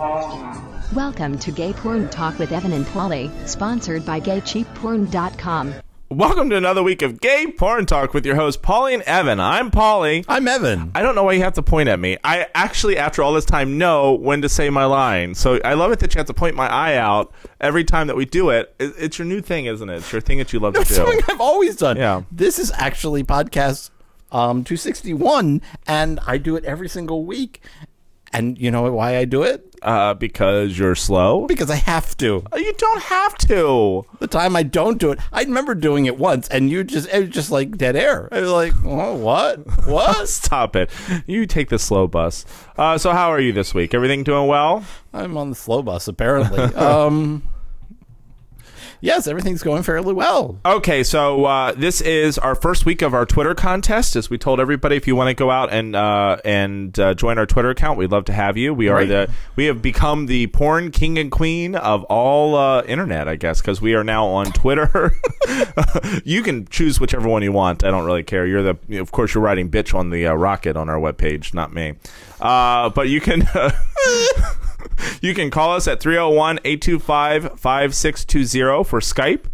Welcome to Gay Porn Talk with Evan and Paulie, sponsored by GayCheapPorn.com. Welcome to another week of Gay Porn Talk with your host, Paulie and Evan. I'm Paulie. I'm Evan. I don't know why you have to point at me. I actually, after all this time, know when to say my line. So I love it that you have to point my eye out every time that we do it. It- It's your new thing, isn't it? It's your thing that you love to It's do. something I've always done. Yeah. This is actually podcast um, 261, and I do it every single week. And you know why I do it? Uh, because you're slow? Because I have to. You don't have to. The time I don't do it, I remember doing it once, and you just it was just like dead air. I was like, oh, what? What? Stop it. You take the slow bus. Uh, so how are you this week? Everything doing well? I'm on the slow bus, apparently. um, yes, everything's going fairly well. Okay, so uh, this is our first week of our Twitter contest. As we told everybody, if you want to go out and uh, and uh, join our Twitter account, we'd love to have you. We are Right. the we have become the porn king and queen of all uh, internet, I guess, because we are now on Twitter. you can choose whichever one you want. I don't really care. You're the, of course, you're writing bitch on the uh, rocket on our webpage, not me. Uh, but you can. You can call us at 301 825 5620 for Skype.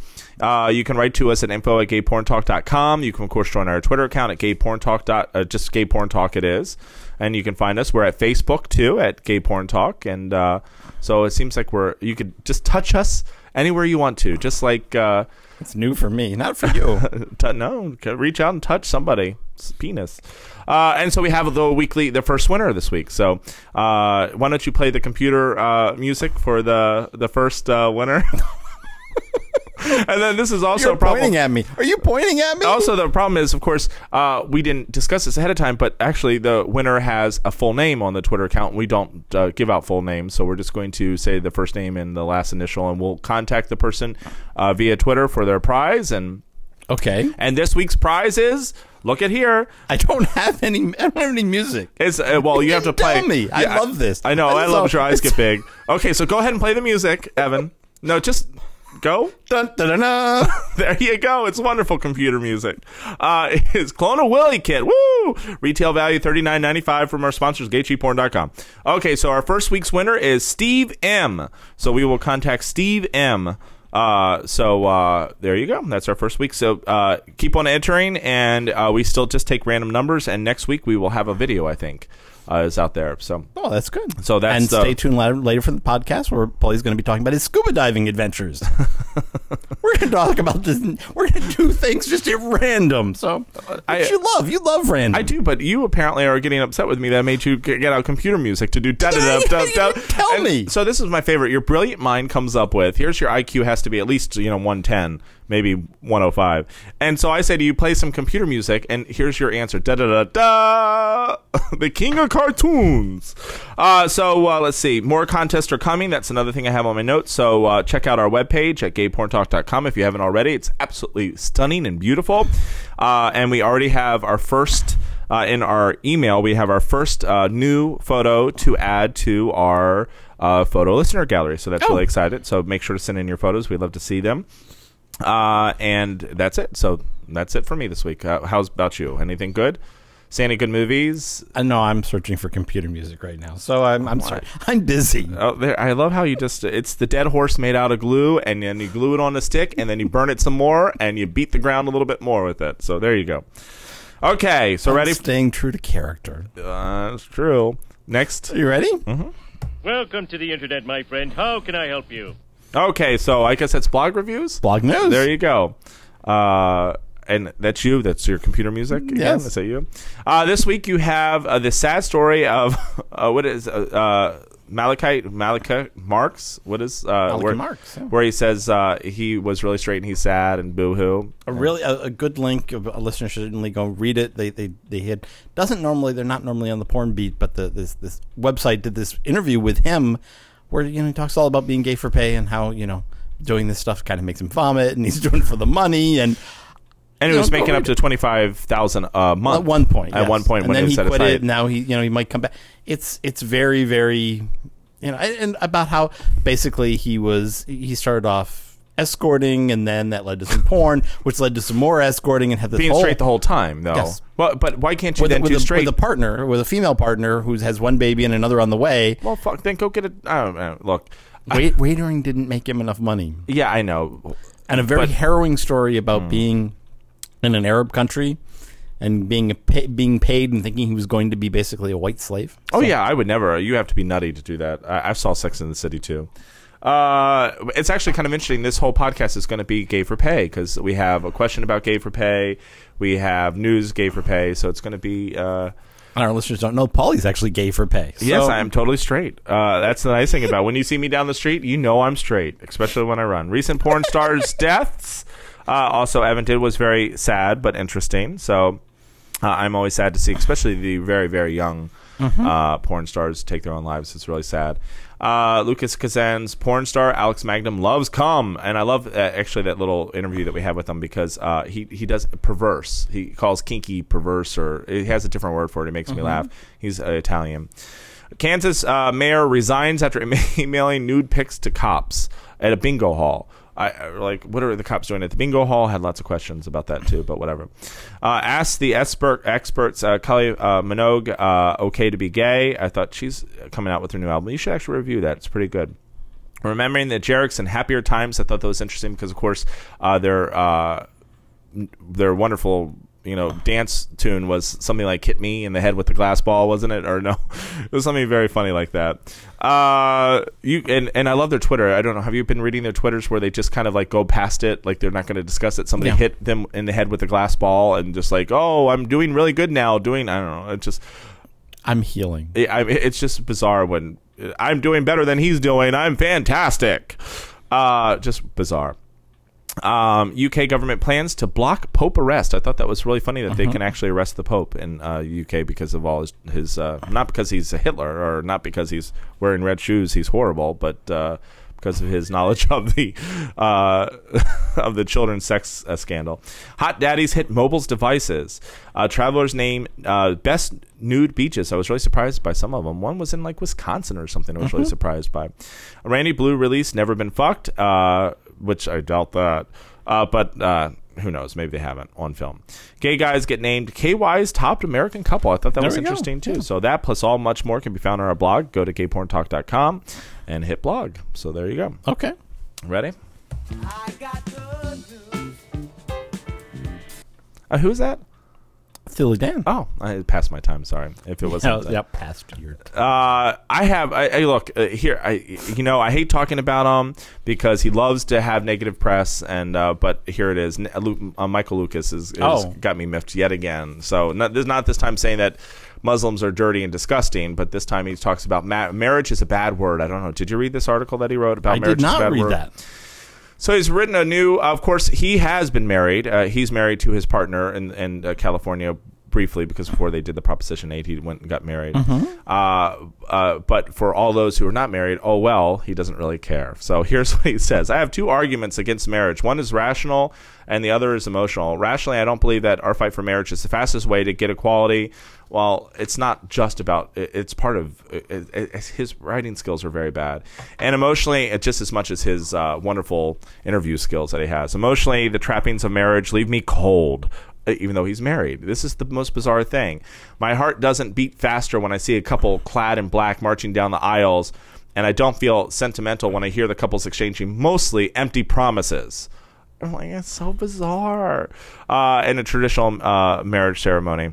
Uh, you can write to us at info at gayporntalk.com. You can, of course, join our Twitter account at gayporntalk. dot- Uh, just gayporntalk it is. And you can find us. We're at Facebook, too, at gayporntalk. And uh, so it seems like we're, you could just touch us anywhere you want to. Just like, uh, It's new for me, not for you. t- no, reach out and touch somebody. Penis. Uh, and so we have the weekly, the first winner this week. So uh, why don't you play the computer uh, music for the the first uh, winner? and then this is also You're a problem. pointing at me. Are you pointing at me? Also, the problem is, of course, uh, we didn't discuss this ahead of time, but actually, the winner has a full name on the Twitter account. We don't uh, give out full names, so we're just going to say the first name and the last initial, and we'll contact the person uh, via Twitter for their prize. And okay. and this week's prize is look at here. I don't have any. I don't have any music. It's uh, well, you have to play. me. I love this. I know. This I love your eyes get big. Okay, so go ahead and play the music, Evan. No, just go. Dun, dun, dun. There you go. It's wonderful computer music. Uh, it's Clone Willy Kit. Woo! Retail value thirty nine ninety five from our sponsors, GayCheapPorn.com. Okay, so our first week's winner is Steve M. So we will contact Steve M. Uh, so uh, there you go. That's our first week. So uh, keep on entering, and uh, we still just take random numbers. And next week we will have a video. I think uh, is out there. So Oh, that's good. So that's and the- stay tuned later, later for the podcast where Paulie's going to be talking about his scuba diving adventures. we're going to talk about this. We're going to do things just at random. So I- which you love. You love random. I do, but you apparently are getting upset with me that I made you get out computer music to do da da da da You da. didn't tell And me. So this is my favorite. Your brilliant mind comes up with here's your IQ has to be at least you know 110, maybe 105, and so I say to you, play some computer music, and here's your answer da da da da. the king of cartoons. Uh, so uh, let's see, more contests are coming. That's another thing I have on my notes. So uh, check out our webpage at gayporntalk.com if you haven't already. It's absolutely stunning and beautiful, uh, and we already have our first uh, in our email, we have our first uh, new photo to add to our uh, photo listener gallery. So that's Oh. really excited. So make sure to send in your photos. We'd love to see them. Uh, and that's it. So that's it for me this week. Uh, how's about you? Anything good? See any good movies? I know I'm searching for computer music right now. So I'm, I'm sorry. I'm busy. Oh, there, I love how you just—it's the dead horse made out of glue, and then you glue it on a stick, and then you burn it some more, and you beat the ground a little bit more with it. So there you go. Okay, so ready? Staying true to character. Uh, that's true. Next. Are you ready? Welcome to the internet, my friend. How can I help you? Okay, so I guess that's blog reviews. Blog news. There you go. Uh, and that's you. That's your computer music. Again? Yes. Is that you? Uh, this week you have uh, the sad story of uh, what is uh, uh, Malachite Malachi Marks. What is uh, Malachi where, Marks, yeah. Where he says uh, he was really straight and he's sad and boo hoo. a really a, a good link. A listener should certainly go read it. They they they had doesn't normally they're not normally on the porn beat, but the this this website did this interview with him where you know he talks all about being gay for pay and how you know doing this stuff kind of makes him vomit and he's doing it for the money and And it You was making up to twenty five thousand a month at one point At yes. one point and when then he quit it. Now he you know he might come back. It's it's very very you know and and about how basically he was he started off escorting, and then that led to some porn, which led to some more escorting, and had this Being whole, straight the whole time, though. Yes. Well, but why can't you with, then with, do a, straight? with a partner, with a female partner who has one baby and another on the way. well, fuck. Then go get a. I don't know. Look. Wait, waitering didn't make him enough money, Yeah, I know. and a very But- harrowing story about Hmm. being in an Arab country and being a pay, being paid and thinking he was going to be basically a white slave. Oh yeah, I would never. You have to be nutty to do that. I, I saw Sex in the City too. Uh, it's actually kind of interesting. This whole podcast is going to be gay for pay because we have a question about gay for pay. We have news gay for pay. So it's going to be. Uh, And our listeners don't know Paulie's actually gay for pay. yes, I am totally straight. Uh, that's the nice thing about when you see me down the street, you know I'm straight, especially when I run. Recent porn stars' deaths. Uh, also, Evan did was very sad but interesting. So uh, I'm always sad to see, especially the very very young uh, porn stars take their own lives. It's really sad. Uh, Lucas Kazan's porn star Alex Magnum loves cum, and I love uh, actually that little interview that we have with him because uh, he he does perverse. He calls kinky perverse, or he has a different word for it. It makes me laugh. He's uh, Italian. Kansas uh, mayor resigns after emailing nude pics to cops at a bingo hall. I like what are the cops doing at the bingo hall? Had lots of questions about that too, but whatever. Uh, asked the expert experts, uh, Kylie uh, Minogue, uh, okay to be gay. I thought she's coming out with her new album. You should actually review that. It's pretty good. Remembering the Jerks and Happier Times, I thought that was interesting because, of course, uh, their uh, their wonderful you know dance tune was something like "Hit Me in the Head with the Glass Ball," wasn't it? Or no, it was something very funny like that. Uh, you and and I love their Twitter. I don't know. Have you been reading their Twitters where they just kind of like go past it, like they're not going to discuss it? Somebody Yeah. hit them in the head with a glass ball, and just like, oh, I'm doing really good now. Doing I don't know. It just I'm healing. it, I, it's just bizarre when I'm doing better than he's doing. I'm fantastic. Uh, just bizarre. Um, UK government plans to block Pope arrest. I thought that was really funny that they can actually arrest the Pope in uh, UK because of all his, his uh, not because he's a Hitler or not because he's wearing red shoes. He's horrible, but uh, because of his knowledge of the uh, of the children's sex uh, scandal. Hot daddies hit mobiles devices. Uh, travelers name uh, best nude beaches. I was really surprised by some of them. One was in like Wisconsin or something. I was really surprised by. Randy Blue release never been fucked, uh, which I doubt that. Uh, but uh, who knows? Maybe they haven't on film. Gay guys get named KY's top American couple. I thought that There was we go. interesting too. So that plus all much more can be found on our blog. Go to gayporntalk.com and hit blog. So there you go. Okay. Ready? Uh, who's that? Steely Dan. Oh, I passed my time. Sorry if it wasn't. that. yep, past your. Uh, I have. I, I look uh, here. I you know I hate talking about him because he loves to have negative press, and uh, but here it is. Lu- uh, Michael Lucas is, is Oh. got me miffed yet again. So not this not this time saying that Muslims are dirty and disgusting, but this time he talks about ma- marriage is a bad word. I don't know. Did you read this article that he wrote about I marriage? did is a not read word? that. So he's written a new. Of course, he has been married. Uh, he's married to his partner in in uh, California briefly because before they did the Proposition Eight, he went and got married. Uh, uh, but for all those who are not married, oh well, he doesn't really care. So here's what he says: I have two arguments against marriage. One is rational, and the other is emotional. Rationally, I don't believe that our fight for marriage is the fastest way to get equality. Well, it's not just about. It's part of it, it, his writing skills are very bad, and emotionally, just as much as his uh, wonderful interview skills that he has. Emotionally, the trappings of marriage leave me cold. Uh, Even though he's married, this is the most bizarre thing. My heart doesn't beat faster when I see a couple clad in black marching down the aisles, and I don't feel sentimental when I hear the couples exchanging mostly empty promises. I'm like, it's so bizarre. Uh, in a traditional uh, marriage ceremony.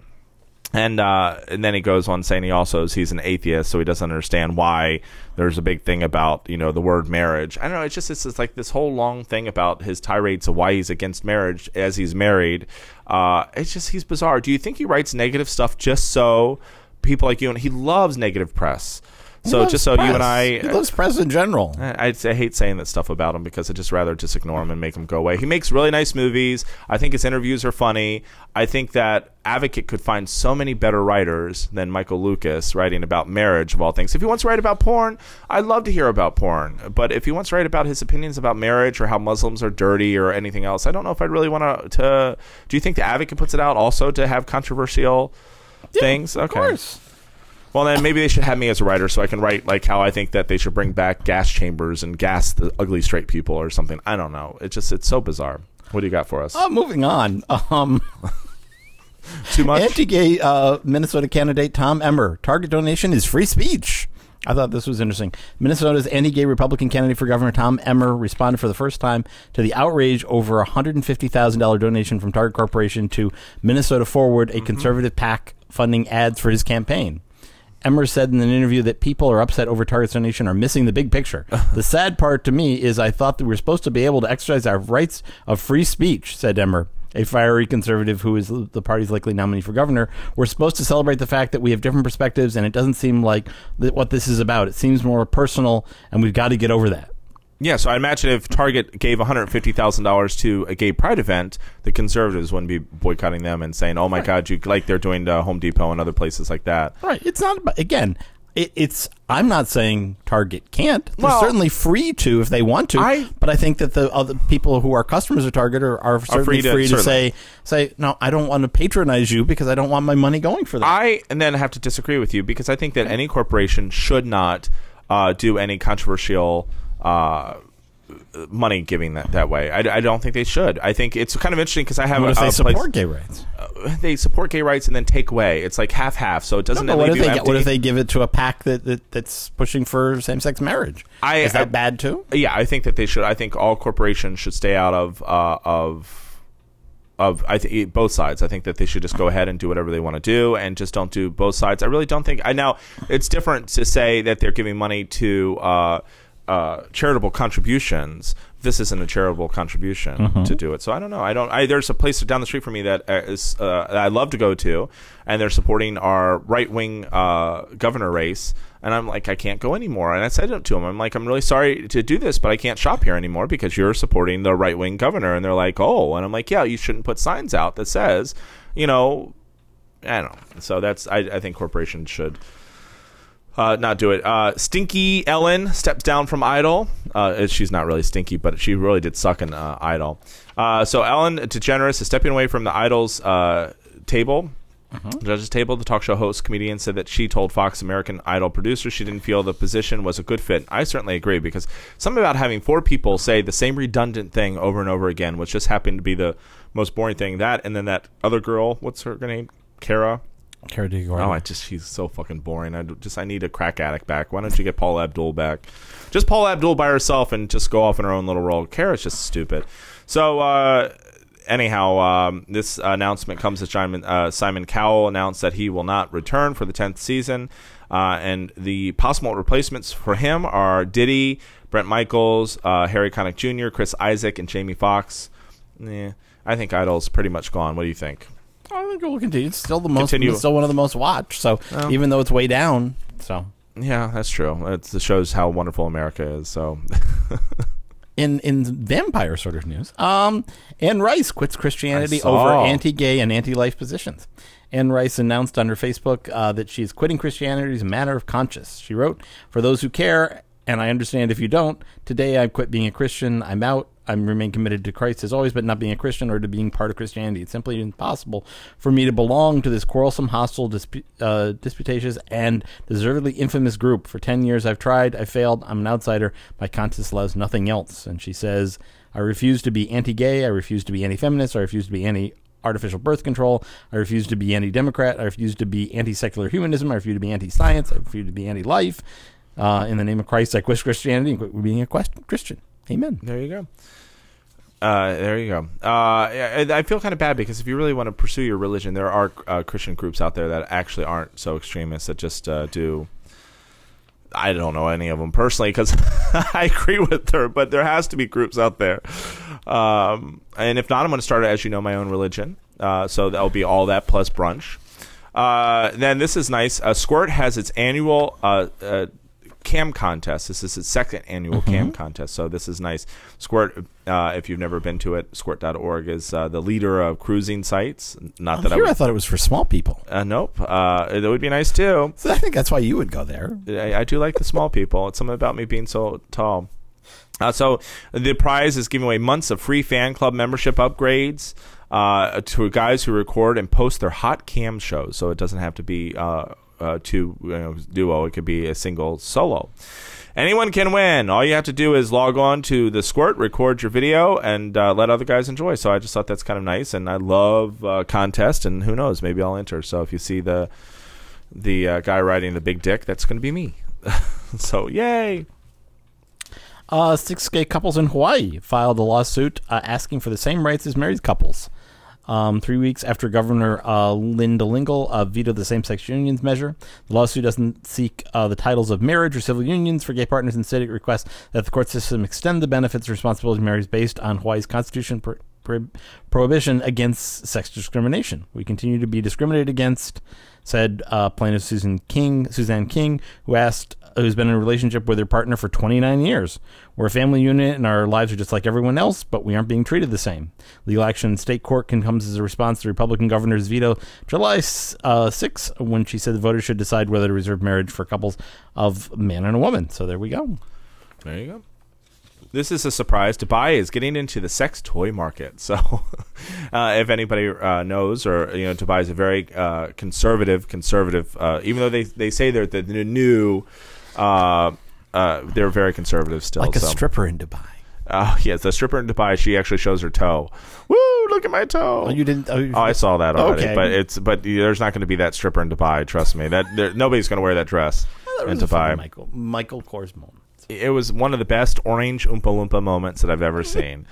And uh, and then he goes on saying he also is he's an atheist, so he doesn't understand why there's a big thing about you know the word marriage. I don't know. It's just it's, it's like this whole long thing about his tirades of why he's against marriage as he's married. Uh, it's just he's bizarre. Do you think he writes negative stuff just so people like you and he loves negative press? So just so you and I, He loves press in general. I, I'd I hate saying that stuff about him because I just rather just ignore him and make him go away. He makes really nice movies. I think his interviews are funny. I think that Advocate could find so many better writers than Michael Lucas writing about marriage of all things. If he wants to write about porn, I'd love to hear about porn. But if he wants to write about his opinions about marriage or how Muslims are dirty or anything else, I don't know if I'd really want to. To do you think the Advocate puts it out also to have controversial things? Okay. Of course. Well, then maybe they should have me as a writer so I can write like how I think that they should bring back gas chambers and gas the ugly straight people or something. I don't know. It's just it's so bizarre. What do you got for us? Uh, moving on. Um, Too much? anti-gay uh, Minnesota candidate Tom Emmer. Target donation is free speech. I thought this was interesting. Minnesota's anti-gay Republican candidate for governor Tom Emmer responded for the first time to the outrage over a hundred and fifty thousand dollar donation from Target Corporation to Minnesota Forward, a conservative PAC funding ads for his campaign. Emmer said in an interview that people are upset over Target's donation are missing the big picture. the sad part to me is I thought that we were supposed to be able to exercise our rights of free speech, said Emmer, a fiery conservative who is the party's likely nominee for governor. We're supposed to celebrate the fact that we have different perspectives, and it doesn't seem like th- what this is about. It seems more personal, and we've got to get over that. Yeah, so I imagine if Target gave one hundred fifty thousand dollars to a gay pride event, the conservatives wouldn't be boycotting them and saying, "Oh my God, you like they're doing to Home Depot and other places like that." Right. It's not about, again, it, it's, I'm not saying Target can't. They're Well, certainly free to if they want to. I- but I think that the other people who are customers of Target are, are certainly free free to- to, certainly. say, say, no, I don't want to patronize you because I don't want my money going for that. I and then have to disagree with you because I think that any corporation should not uh, do any controversial uh, money giving that that way. I, I don't think they should. I think it's kind of interesting because I have what if a, they a support place- gay rights? they support gay rights and then take away. It's like half half, so it doesn't No, what if they what if they give it to a pack that, that that's pushing for same sex marriage? I- Is that I- bad too? Yeah, I think that they should. I think all corporations should stay out of uh, of of I think both sides. I think that they should just go ahead and do whatever they want to do, and just don't do both sides. I really don't think. I now it's different to say that they're giving money to. Uh, uh, charitable contributions. This isn't a charitable contribution to do it, so I don't know. I don't. I, there's a place down the street from me that is uh, uh, that I love to go to, and they're supporting our right wing uh, governor race. And I'm like, I can't go anymore. And I said it to him. I'm like, I'm really sorry to do this, but I can't shop here anymore because you're supporting the right wing governor. And they're like, oh. And I'm like, yeah, you shouldn't put signs out that says, you know, I don't know. So that's I, I think corporations should uh, not do it. Uh, Stinky Ellen steps down from Idol. Uh, she's not really stinky, but she really did suck in uh, Idol. Uh, so Ellen DeGeneres is stepping away from the Idol's uh, table. Judges table. The talk show host comedian said that she told Fox American Idol producer she didn't feel the position was a good fit. I certainly agree because something about having four people say the same redundant thing over and over again, which just happened to be the most boring thing. That and then that other girl, what's her name? Kara. Kara Oh, I just she's so fucking boring. I just I need a crack addict back. Why don't you get Paula Abdul back? Just Paula Abdul by herself and just go off in her own little role. Kara's just stupid. So uh, anyhow, um, this announcement comes as Simon, uh, Simon Cowell announced that he will not return for the tenth season, uh, and the possible replacements for him are Diddy, Bret Michaels, uh, Harry Connick Jr., Chris Isaak, and Jamie Foxx. Yeah, I think Idol's pretty much gone. What do you think? I think it will continue. It's still the most. Continue. It's still one of the most watched. So even though it's way down, so Yeah, that's true. It's, it shows how wonderful America is. So. in in vampire sort of news, um, Anne Rice quits Christianity over anti-gay and anti-life positions. Anne Rice announced on her Facebook uh, that she's quitting Christianity as a matter of conscience. She wrote, "For those who care, and I understand if you don't, today I quit being a Christian. I'm out. I remain committed to Christ as always, but not being a Christian or to being part of Christianity. It's simply impossible for me to belong to this quarrelsome, hostile, dispu- uh, disputatious, and deservedly infamous group. For 10 years I've tried, I failed, I'm an outsider. My conscience allows nothing else. And she says, I refuse to be anti gay, I refuse to be anti feminist, I refuse to be anti artificial birth control, I refuse to be anti Democrat, I refuse to be anti secular humanism, I refuse to be anti science, I refuse to be anti life. Uh, in the name of Christ, I quit Christianity and quit being a Christian. Amen. There you go. Uh, there you go. Uh, I, feel kind of bad because if you really want to pursue your religion, there are uh, Christian groups out there that actually aren't so extremist that just uh, do. I don't know any of them personally because I agree with her, but there has to be groups out there. Um, and if not, I'm going to start, as you know, my own religion. Uh, so that'll be all that plus brunch. Uh, then this is nice. Squirt has its annual cam contest. This is its second annual cam contest, so this is nice. Squirt, uh, if you've never been to it, squirt.org is uh, the leader of cruising sites. Not that I Here would. I thought it was for small people. uh, nope. Uh, it would be nice too. So I think that's why you would go there. I, I do like the small people. It's something about me being so tall. Uh, so the prize is giving away months of free fan club membership upgrades uh, to guys who record and post their hot cam shows. So it doesn't have to be uh, uh, two you know, duo. It could be a single solo. Anyone can win. All you have to do is log on to the Squirt, record your video, and uh, let other guys enjoy. So I just thought that's kind of nice, and I love uh, contest. And who knows, maybe I'll enter. So if you see the the uh, guy riding the big dick, that's going to be me. so yay! Uh, six gay couples in Hawaii filed a lawsuit uh, asking for the same rights as married couples. Um, three weeks after Governor uh, Linda Lingle uh, vetoed the same sex unions measure, the lawsuit doesn't seek uh, the titles of marriage or civil unions for gay partners. Instead, it requests that the court system extend the benefits and responsibilities of marriage based on Hawaii's constitution pro- pro- prohibition against sex discrimination. We continue to be discriminated against, said uh, plaintiff Susan King, Suzanne King, who asked who's been in a relationship with her partner for 29 years. We're a family unit and our lives are just like everyone else, but we aren't being treated the same. Legal action in state court can comes as a response to the Republican governor's veto July uh, 6 when she said the voters should decide whether to reserve marriage for couples of man and a woman. So there we go. There you go. This is a surprise. Dubai is getting into the sex toy market. So, uh, if anybody uh, knows, or you know, Dubai is a very uh, conservative, conservative. Uh, even though they they say they're the, the new, uh, uh, they're very conservative still. Like a so. stripper in Dubai. Oh yes, the stripper in Dubai. She actually shows her toe. Woo! Look at my toe. Oh, you didn't. Oh, Oh, I saw that already, Okay. but it's but there's not going to be that stripper in Dubai. Trust me, that there, nobody's going to wear that dress That in was a funny Dubai. Michael Michael Kors moment. It was one of the best orange Oompa Loompa moments that I've ever seen.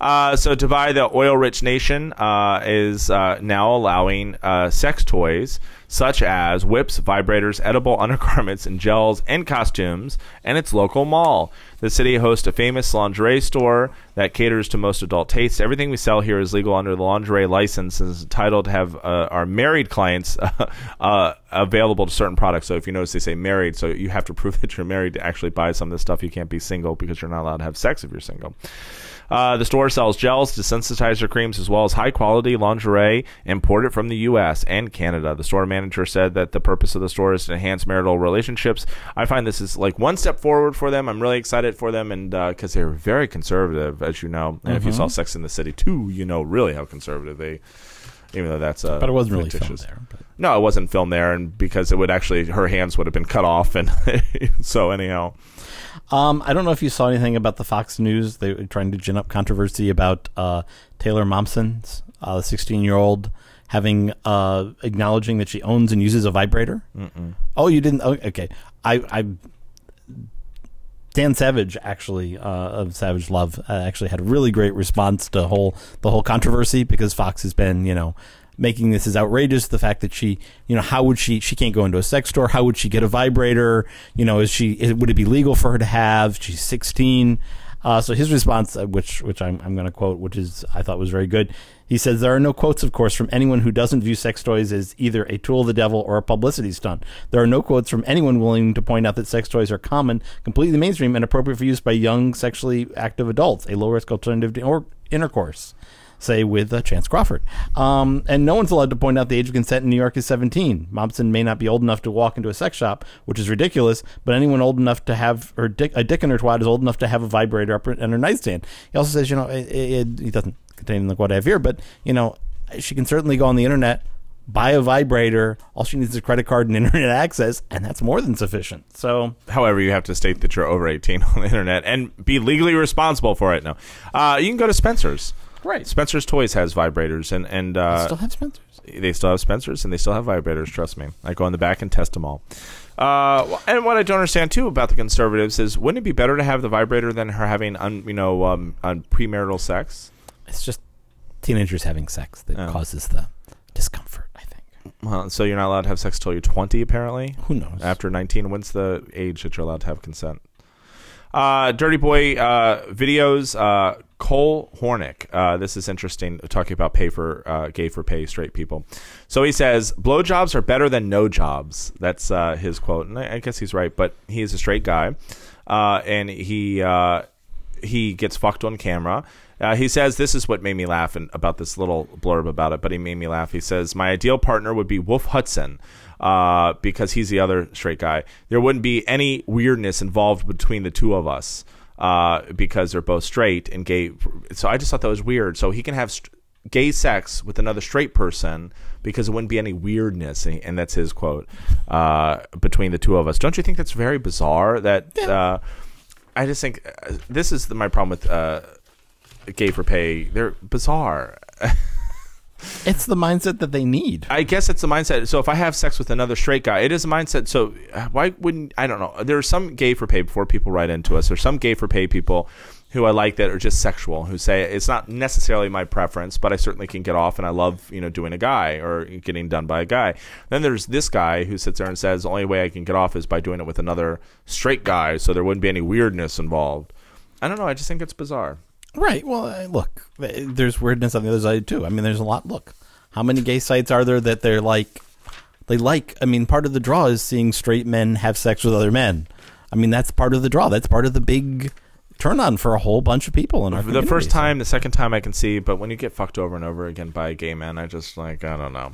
Uh, so Dubai, the oil-rich nation, uh, is uh, now allowing uh, sex toys such as whips, vibrators, edible undergarments, and gels and costumes, and its local mall. The city hosts a famous lingerie store that caters to most adult tastes. Everything we sell here is legal under the lingerie license and is entitled to have uh, our married clients uh, available to certain products. So if you notice, they say married, so you have to prove that you're married to actually buy some of this stuff. You can't be single because you're not allowed to have sex if you're single. Uh, the store sells gels, desensitizer creams, as well as high quality lingerie imported from the U.S. and Canada. The store manager said that the purpose of the store is to enhance marital relationships. I find this is like one step forward for them. I'm really excited for them, and because they're very conservative, as you know. And if you saw Sex in the City too, you know really how conservative they. Even though that's uh, But it wasn't really filmed there. But. No, it wasn't filmed there, and because it would actually her hands would have been cut off, and so anyhow. Um, I don't know if you saw anything about the Fox News. They were trying to gin up controversy about uh, Taylor Momsen's, uh, the 16 year old, having uh, acknowledging that she owns and uses a vibrator. Mm-mm. Oh, you didn't? Oh, okay. I, I Dan Savage actually uh, of Savage Love uh, actually had a really great response to whole the whole controversy because Fox has been you know making this as outrageous the fact that she you know how would she she can't go into a sex store how would she get a vibrator you know is she is, would it be legal for her to have she's 16 uh, so his response, uh, which which I'm, I'm going to quote, which is I thought was very good. He says there are no quotes, of course, from anyone who doesn't view sex toys as either a tool of the devil or a publicity stunt. There are no quotes from anyone willing to point out that sex toys are common, completely mainstream, and appropriate for use by young sexually active adults, a low risk alternative to intercourse. Say with uh, Chace Crawford, um, and no one's allowed to point out the age of consent in New York is 17. Momsen may not be old enough to walk into a sex shop, which is ridiculous. But anyone old enough to have her dick, a dick in her twat is old enough to have a vibrator up in her nightstand. He also says, you know, it, it, he doesn't contain like what I have here, but you know, she can certainly go on the internet, buy a vibrator. All she needs is a credit card and internet access, and that's more than sufficient. So However, you have to state that you're over 18 on the internet and be legally responsible for it. No, uh, you can go to Spencer's. Right. Spencer's Toys has vibrators, and and uh, still have Spencer's. they still have Spencer's, and they still have vibrators. Trust me. I go in the back and test them all. Uh, and what I don't understand too about the conservatives is, wouldn't it be better to have the vibrator than her having, un, you know, um, un premarital sex? It's just teenagers having sex that Oh. causes the discomfort. I think. Well, so you're not allowed to have sex until you're 20, apparently. Who knows? After 19, when's the age that you're allowed to have consent? Uh, Dirty Boy uh, videos. Uh, Cole Hornick. Uh, this is interesting. Talking about pay for uh, gay for pay straight people. So he says blowjobs are better than no jobs. That's uh, his quote, and I, I guess he's right. But he is a straight guy, uh, and he uh, he gets fucked on camera. Uh, he says this is what made me laugh and about this little blurb about it, but he made me laugh. He says my ideal partner would be Wolf Hudson uh, because he's the other straight guy. There wouldn't be any weirdness involved between the two of us uh, because they're both straight and gay. So I just thought that was weird. So he can have st- gay sex with another straight person because it wouldn't be any weirdness, and, and that's his quote uh, between the two of us. Don't you think that's very bizarre? That uh, I just think uh, this is the, my problem with uh, gay for pay. They're bizarre. It's the mindset that they need. I guess it's the mindset. So if I have sex with another straight guy, it is a mindset. So uh, why wouldn't I don't know? There are some gay for pay before people write into us. There's some gay for pay people who I like that are just sexual who say it's not necessarily my preference, but I certainly can get off and I love you know doing a guy or getting done by a guy. Then there's this guy who sits there and says the only way I can get off is by doing it with another straight guy, so there wouldn't be any weirdness involved. I don't know. I just think it's bizarre. Right. Well, uh, look, there's weirdness on the other side too. I mean, there's a lot. Look, how many gay sites are there that they're like, they like? I mean, part of the draw is seeing straight men have sex with other men. I mean, that's part of the draw. That's part of the big turn on for a whole bunch of people in our the first time, the second time I can see, but when you get fucked over and over again by a gay man, I just like I don't know.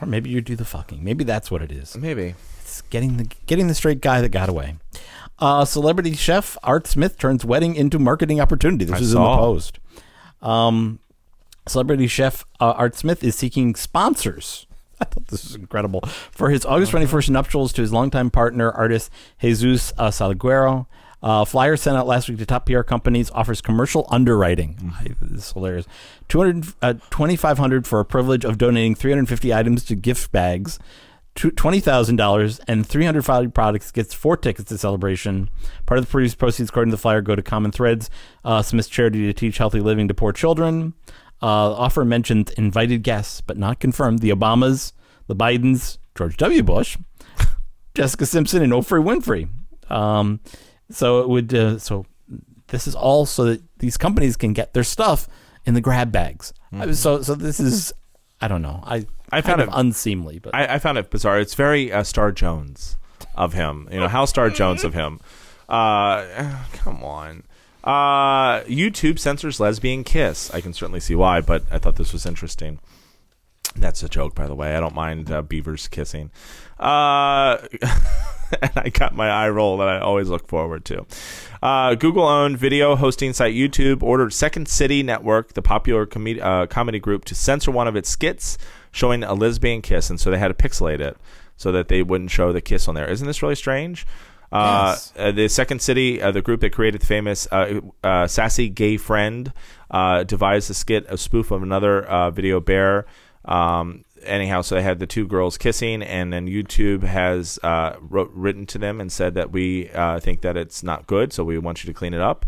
or maybe you do the fucking. Maybe that's what it is. Maybe. It's getting the getting the straight guy that got away. Uh, celebrity chef Art Smith turns wedding into marketing opportunity. This I is in the post. Um, celebrity chef uh, Art Smith is seeking sponsors. I thought this was incredible for his August twenty first nuptials to his longtime partner artist Jesus uh, Salguero. Uh, flyer sent out last week to top PR companies offers commercial underwriting. This is hilarious. 200, uh, 2500 for a privilege of donating 350 items to gift bags. Tw- $20,000 and 300 valued products gets four tickets to celebration. Part of the produced proceeds, according to the flyer, go to Common Threads, uh, Smith's charity to teach healthy living to poor children. Uh, offer mentions invited guests, but not confirmed. The Obamas, the Bidens, George W. Bush, Jessica Simpson, and Oprah Winfrey. Um, so it would. Uh, so this is all so that these companies can get their stuff in the grab bags. I was- So so this is. I don't know. I I found kind of it- unseemly, but I, I found it bizarre. It's very uh, Star Jones of him. You know, how Star Jones of him. Uh, come on. Uh, YouTube censors lesbian kiss. I can certainly see why, but I thought this was interesting. That's a joke, by the way. I don't mind uh, beavers kissing. Uh, and I got my eye roll that I always look forward to. Uh, Google owned video hosting site YouTube ordered Second City Network, the popular com- uh, comedy group, to censor one of its skits showing a lesbian kiss. And so they had to pixelate it so that they wouldn't show the kiss on there. Isn't this really strange? Uh, Yes. uh, the Second City, uh, the group that created the famous uh, uh, Sassy Gay Friend, uh, devised a skit, a spoof of another uh, video bear. Um, anyhow, so they had the two girls kissing, and then YouTube has uh, wrote, written to them and said that we uh, think that it's not good, so we want you to clean it up.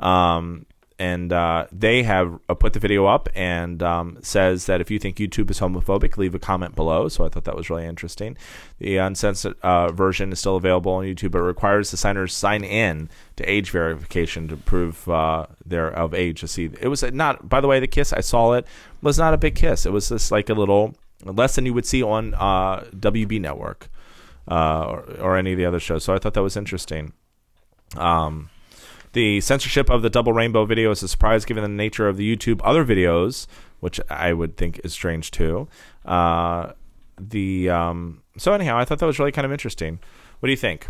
Um, and uh, they have uh, put the video up and um, says that if you think YouTube is homophobic, leave a comment below. So I thought that was really interesting. The uncensored uh, version is still available on YouTube, but requires the signers sign in to age verification to prove uh, they're of age to see. It was not, by the way, the kiss I saw it was not a big kiss. It was just like a little less than you would see on uh, WB Network uh, or, or any of the other shows. So I thought that was interesting. Um, the censorship of the double rainbow video is a surprise given the nature of the YouTube other videos, which I would think is strange too. Uh, the um, so anyhow, I thought that was really kind of interesting. What do you think?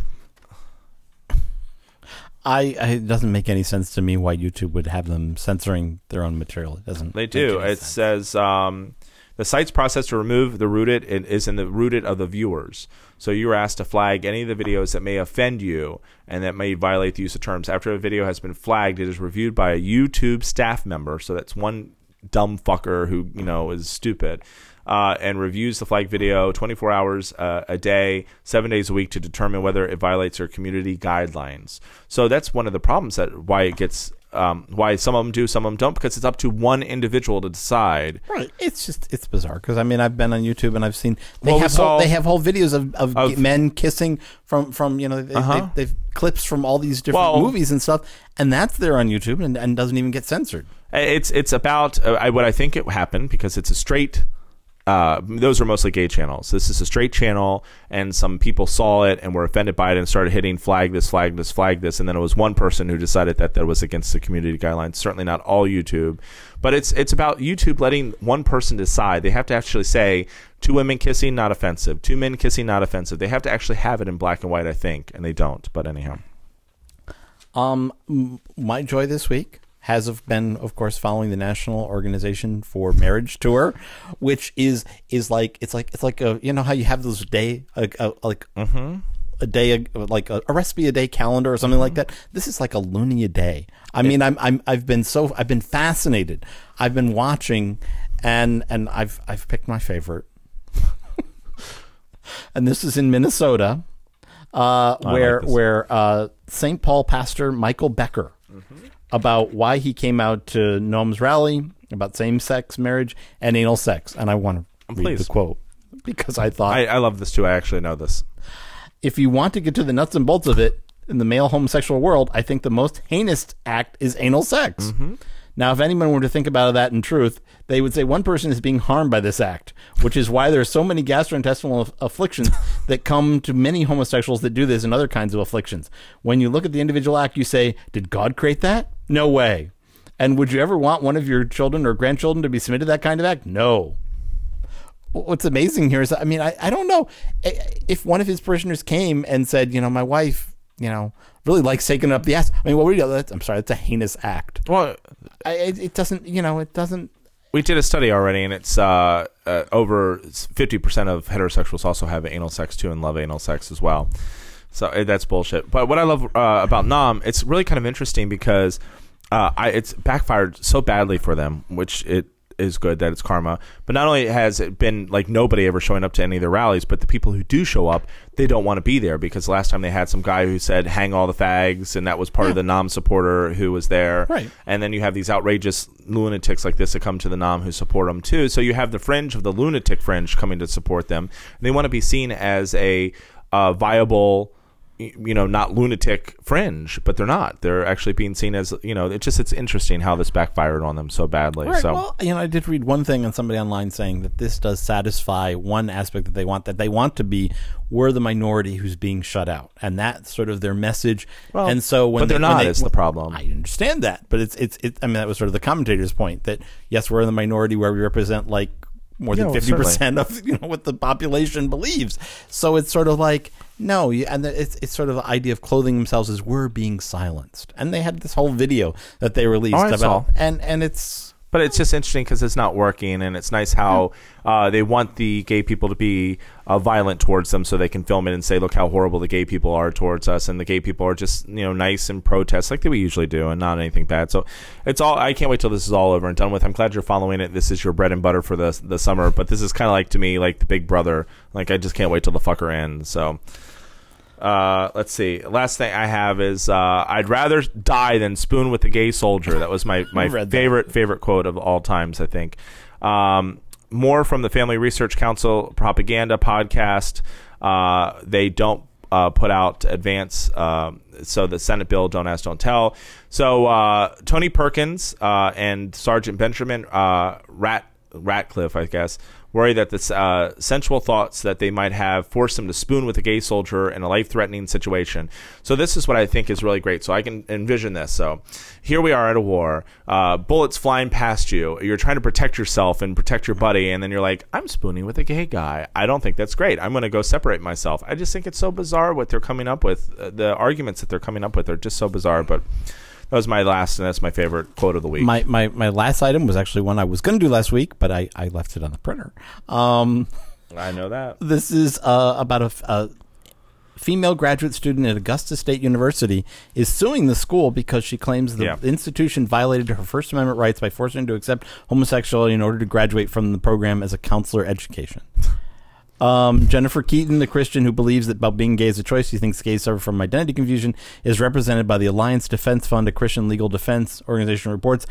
I, I it doesn't make any sense to me why YouTube would have them censoring their own material. It doesn't. They do. It sense. says um, the site's process to remove the rooted is in the rooted of the viewers. So you are asked to flag any of the videos that may offend you and that may violate the use of terms. After a video has been flagged, it is reviewed by a YouTube staff member. So that's one dumb fucker who you know is stupid. Uh, and reviews the flag video 24 hours uh, a day, seven days a week to determine whether it violates their community guidelines. So that's one of the problems that why it gets um, why some of them do, some of them don't, because it's up to one individual to decide. Right. It's just it's bizarre because I mean I've been on YouTube and I've seen they Well, have saw- whole, they have whole videos of, of, Of- men kissing from from you know they, Uh-huh. they, they've clips from all these different Well- movies and stuff and that's there on YouTube and, and doesn't even get censored. It's it's about uh, I, what I think it happened because it's a straight. Uh, those are mostly gay channels. This is a straight channel, and some people saw it and were offended by it and started hitting flag this, flag this, flag this, and then it was one person who decided that that was against the community guidelines. Certainly not all YouTube, but it's it's about YouTube letting one person decide. They have to actually say two women kissing not offensive, two men kissing not offensive. They have to actually have it in black and white, I think, and they don't. But anyhow, Um, my joy this week has been, of course, following the National Organization for Marriage tour, which is is like it's like it's like a you know how you have those day a, a, like uh, mm-hmm. a day uh, like a, a recipe a day calendar or something like mm-hmm. that. This is like a loony a day. I mean, I'm I'm I've been so I've been fascinated. I've been watching, and and I've I've picked my favorite, and this is in Minnesota, uh, where this. where uh, St. Paul pastor Michael Becker mm-hmm. About why he came out to NOM's rally about same sex marriage and anal sex, and I want to read Please. the quote because I thought I, I love this too. I actually know this. if you want to get to the nuts and bolts of it in the male homosexual world, I think the most heinous act is anal sex. Mm-hmm. Now, if anyone were to think about that in truth, they would say one person is being harmed by this act, which is why there are so many gastrointestinal aff- afflictions that come to many homosexuals that do this and other kinds of afflictions. When you look at the individual act, you say, Did God create that? No way. And would you ever want one of your children or grandchildren to be submitted to that kind of act? No what's amazing here is I mean I, I don't know if one of his parishioners came and said you know my wife you know really likes taking up the ass I mean what would you that's, I'm sorry that's a heinous act Well, I, it, it doesn't you know it doesn't we did a study already, and it's uh, uh, over fifty percent of heterosexuals also have anal sex too, and love anal sex as well. So uh, that's bullshit. But what I love uh, about NOM, it's really kind of interesting because uh, I, it's backfired so badly for them, which it is good that it's karma. But not only has it been like nobody ever showing up to any of their rallies, but the people who do show up, they don't want to be there because last time they had some guy who said "hang all the fags," and that was part of the NOM supporter who was there. Right. And then you have these outrageous lunatics like this that come to the NOM who support them too. So you have the fringe of the lunatic fringe coming to support them. They want to be seen as a uh, viable, you know, not lunatic fringe, but they're not. They're actually being seen as, you know, it just it's interesting how this backfired on them so badly. Right. So Well, you know, I did read one thing on somebody online saying that this does satisfy one aspect that they want that they want to be we're the minority who's being shut out, and that's sort of their message. Well, and so when they, when not they- is the problem. I understand that, but it's it's it, I mean that was sort of the commentator's point that yes, we're in the minority where we represent like more than Yeah, well, fifty percent of you know what the population believes. So it's sort of like no, and it's it's sort of the idea of clothing themselves as we're being silenced, and they had this whole video that they released Oh, about, and and it's But it's just interesting because it's not working, and it's nice how uh, they want the gay people to be uh, violent towards them, so they can film it and say, "Look how horrible the gay people are towards us," and the gay people are just you know nice and protest like we usually do, and not anything bad. So it's all. I can't wait till this is all over and done with. I'm glad you're following it. This is your bread and butter for the the summer, but this is kind of like to me like the Big Brother. Like I just can't wait till the fucker ends. So. Uh, let's see. Last thing I have is uh, I'd rather die than spoon with a gay soldier. That was my, my read that. favorite favorite quote of all times. I think. Um, more from the Family Research Council propaganda podcast. Uh, they don't uh, put out advance. Um, so the Senate bill, don't ask, don't tell. So uh, Tony Perkins uh, and Sergeant Benjamin uh, Rat Ratcliffe, I guess, worry that the uh, sensual thoughts that they might have force them to spoon with a gay soldier in a life-threatening situation. So this is what I think is really great. So I can envision this. So here we are at a war, uh, bullets flying past you. You're trying to protect yourself and protect your buddy, and then you're like, I'm spooning with a gay guy. I don't think that's great. I'm going to go separate myself. I just think it's so bizarre what they're coming up with. Uh, the arguments that they're coming up with are just so bizarre. But that was my last, and that's my favorite quote of the week. my, my, my last item was actually one I was going to do last week, but I, I left it on the printer. Um, I know that. this is uh, about a female graduate student at Augusta State University is suing the school because she claims the Yeah. institution violated her First Amendment rights by forcing her to accept homosexuality in order to graduate from the program as a counselor education. Um, Jennifer Keeton, the Christian who believes that about being gay is a choice, he thinks gays suffer from identity confusion, is represented by the Alliance Defense Fund, a Christian legal defense organization, reports.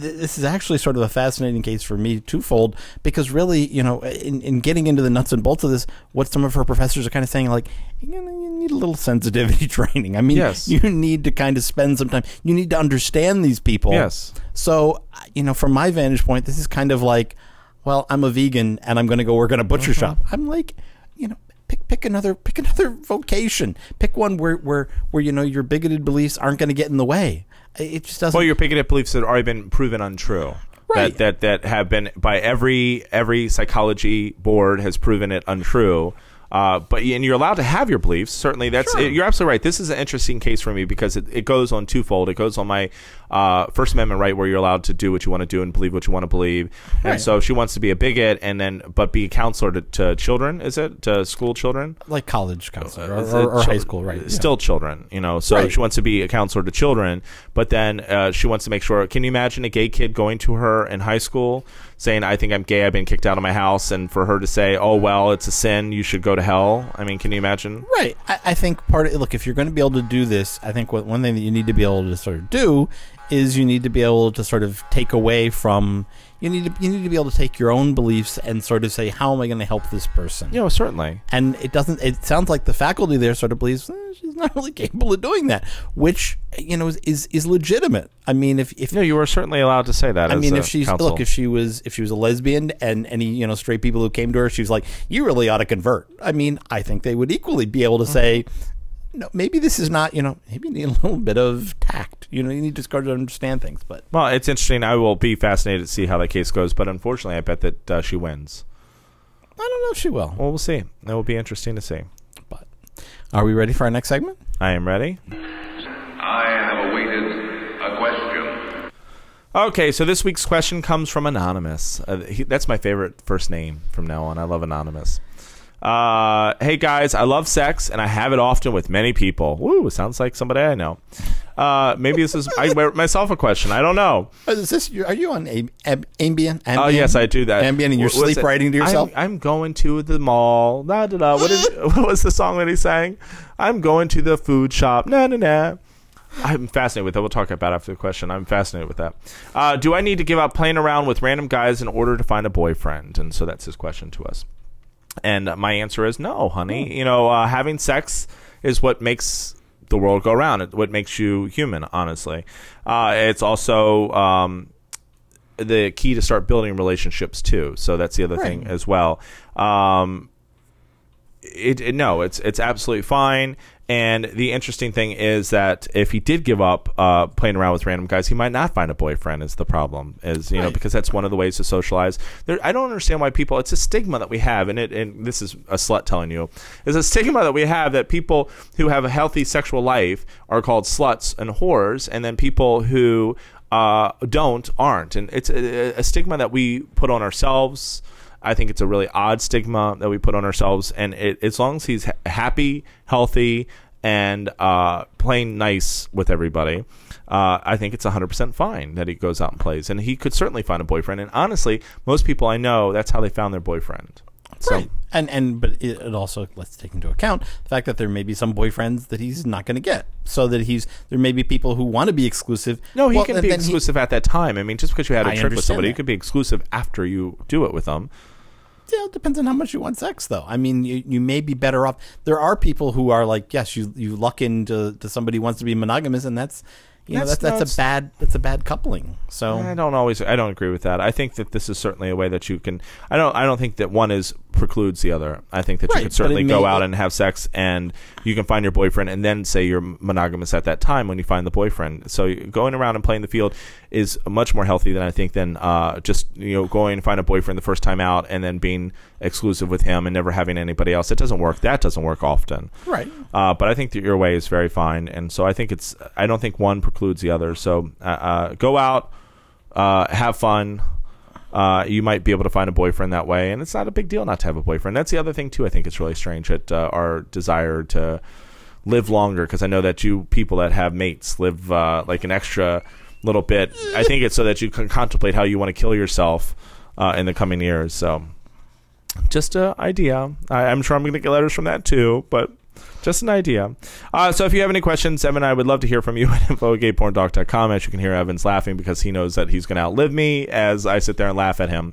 Th- This is actually sort of a fascinating case for me, twofold, because really, you know, in, in getting into the nuts and bolts of this, what some of her professors are kind of saying, like, you, know, you need a little sensitivity training. I mean, Yes. you need to kind of spend some time, you need to understand these people. Yes. So, you know, from my vantage point, this is kind of like, well, I'm a vegan and I'm going to go work at a butcher shop. I'm like, you know, pick pick another pick another vocation. Pick one where where where you know your bigoted beliefs aren't going to get in the way. It just doesn't. Well, your bigoted beliefs that have already been proven untrue. Right. That, that that have been by every every psychology board has proven it untrue. Uh, but and you're allowed to have your beliefs. Certainly, that's Sure. you're absolutely right. This is an interesting case for me because it, it goes on twofold. It goes on my uh, First Amendment right, where you're allowed to do what you want to do and believe what you want to believe. And Right. so, if she wants to be a bigot and then but be a counselor to, to children, is it to school children? like college counselor or, Uh, or, or high school, right? yeah. Still children, you know. So Right. she wants to be a counselor to children, but then uh, she wants to make sure. Can you imagine a gay kid going to her in high school saying, "I think I'm gay. I've been kicked out of my house," and for her to say, "Oh well, it's a sin. You should go to hell." I mean, can you imagine? Right. I, I think part of look, if you're going to be able to do this, I think what one thing that you need to be able to sort of do is you need to be able to sort of take away from you need to you need to be able to take your own beliefs and sort of say how am I going to help this person? You know, certainly. And it doesn't. It sounds like the faculty there sort of believes eh, she's not really capable of doing that, which you know is is, is legitimate. I mean, if if No, you are certainly allowed to say that. I mean, if she's counsel. look, if she was if she was a lesbian and any you know straight people who came to her, she was like, "You really ought to convert." I mean, I think they would equally be able to say, "No, maybe this is not you know maybe you need a little bit of tact. You know, you need to start to understand things." But well, it's interesting. I will be fascinated to see how that case goes, but unfortunately, I bet that uh, she wins. I don't know if she will. Well, we'll see. It will be interesting to see. But are we ready for our next segment? I am ready. I have awaited a question. Okay, so this week's question comes from Anonymous. Uh, he, that's my favorite first name from now on. I love Anonymous. Uh, hey guys, I love sex and I have it often with many people. Woo, sounds like somebody I know. Uh, maybe this is I wear myself a question. I don't know. Is this are you on Am- Am- Ambien? Oh yes, I do that. Ambien, and you're sleep it? writing to yourself. I'm, I'm going to the mall. Da, da, da. What is what was the song that he sang? I'm going to the food shop. Na na na. I'm fascinated with that. We'll talk about it after the question. I'm fascinated with that. Uh, do I need to give up playing around with random guys in order to find a boyfriend? And so that's his question to us. And my answer is no, honey. You know, uh, having sex is what makes the world go round. It, what makes you human, honestly. Uh, it's also um, the key to start building relationships too. So that's the other thing as well. Um, it, it no, it's it's absolutely fine. And the interesting thing is that if he did give up uh, playing around with random guys, he might not find a boyfriend. Is the problem? Is you know because that's one of the ways to socialize. There, I don't understand why people. It's a stigma that we have, and it. And this is a slut telling you. It's a stigma that we have that people who have a healthy sexual life are called sluts and whores, and then people who uh, don't aren't. And it's a, a stigma that we put on ourselves. I think it's a really odd stigma that we put on ourselves. And it, as long as he's ha- happy, healthy, and uh, playing nice with everybody, uh, I think it's 100% fine that he goes out and plays. And he could certainly find a boyfriend. And honestly, most people I know, that's how they found their boyfriend. So, right. And and but it, it also let's take into account the fact that there may be some boyfriends that he's not going to get, so that he's there may be people who want to be exclusive. No, he Well, can be then he- exclusive at that time. I mean, just because you had a I trip with somebody, you that. could be exclusive after you do it with them. Yeah, it depends on how much you want sex, though. I mean, you, you may be better off. There are people who are like, yes, you you luck into to somebody who wants to be monogamous, and that's you know That's- that's that's that's- a bad that's a bad coupling. So I don't always. I don't agree with that. I think that this is certainly a way that you can. I don't. I don't think that one is precludes the other. I think that Right, you could certainly go out and have sex, and you can find your boyfriend, and then say you're monogamous at that time when you find the boyfriend. So going around and playing the field is much more healthy than I think than uh, just you know going and find a boyfriend the first time out and then being exclusive with him and never having anybody else. It doesn't work. That doesn't work often. right, Uh, but I think that your way is very fine, and so I think it's. I don't think one precludes the other. So uh, uh, go out, uh, have fun. Uh, you might be able to find a boyfriend that way, and it's not a big deal not to have a boyfriend. That's the other thing too. I think it's really strange that uh, our desire to live longer, because I know that you people that have mates live uh, like an extra little bit. I think it's so that you can contemplate how you want to kill yourself uh, in the coming years. So just an idea. I, I'm sure I'm going to get letters from that too, but just an idea. Uh, so if you have any questions, Evan, and I would love to hear from you at info at gayporntalk.com. As you can hear, Evan's laughing because he knows that he's going to outlive me as I sit there and laugh at him.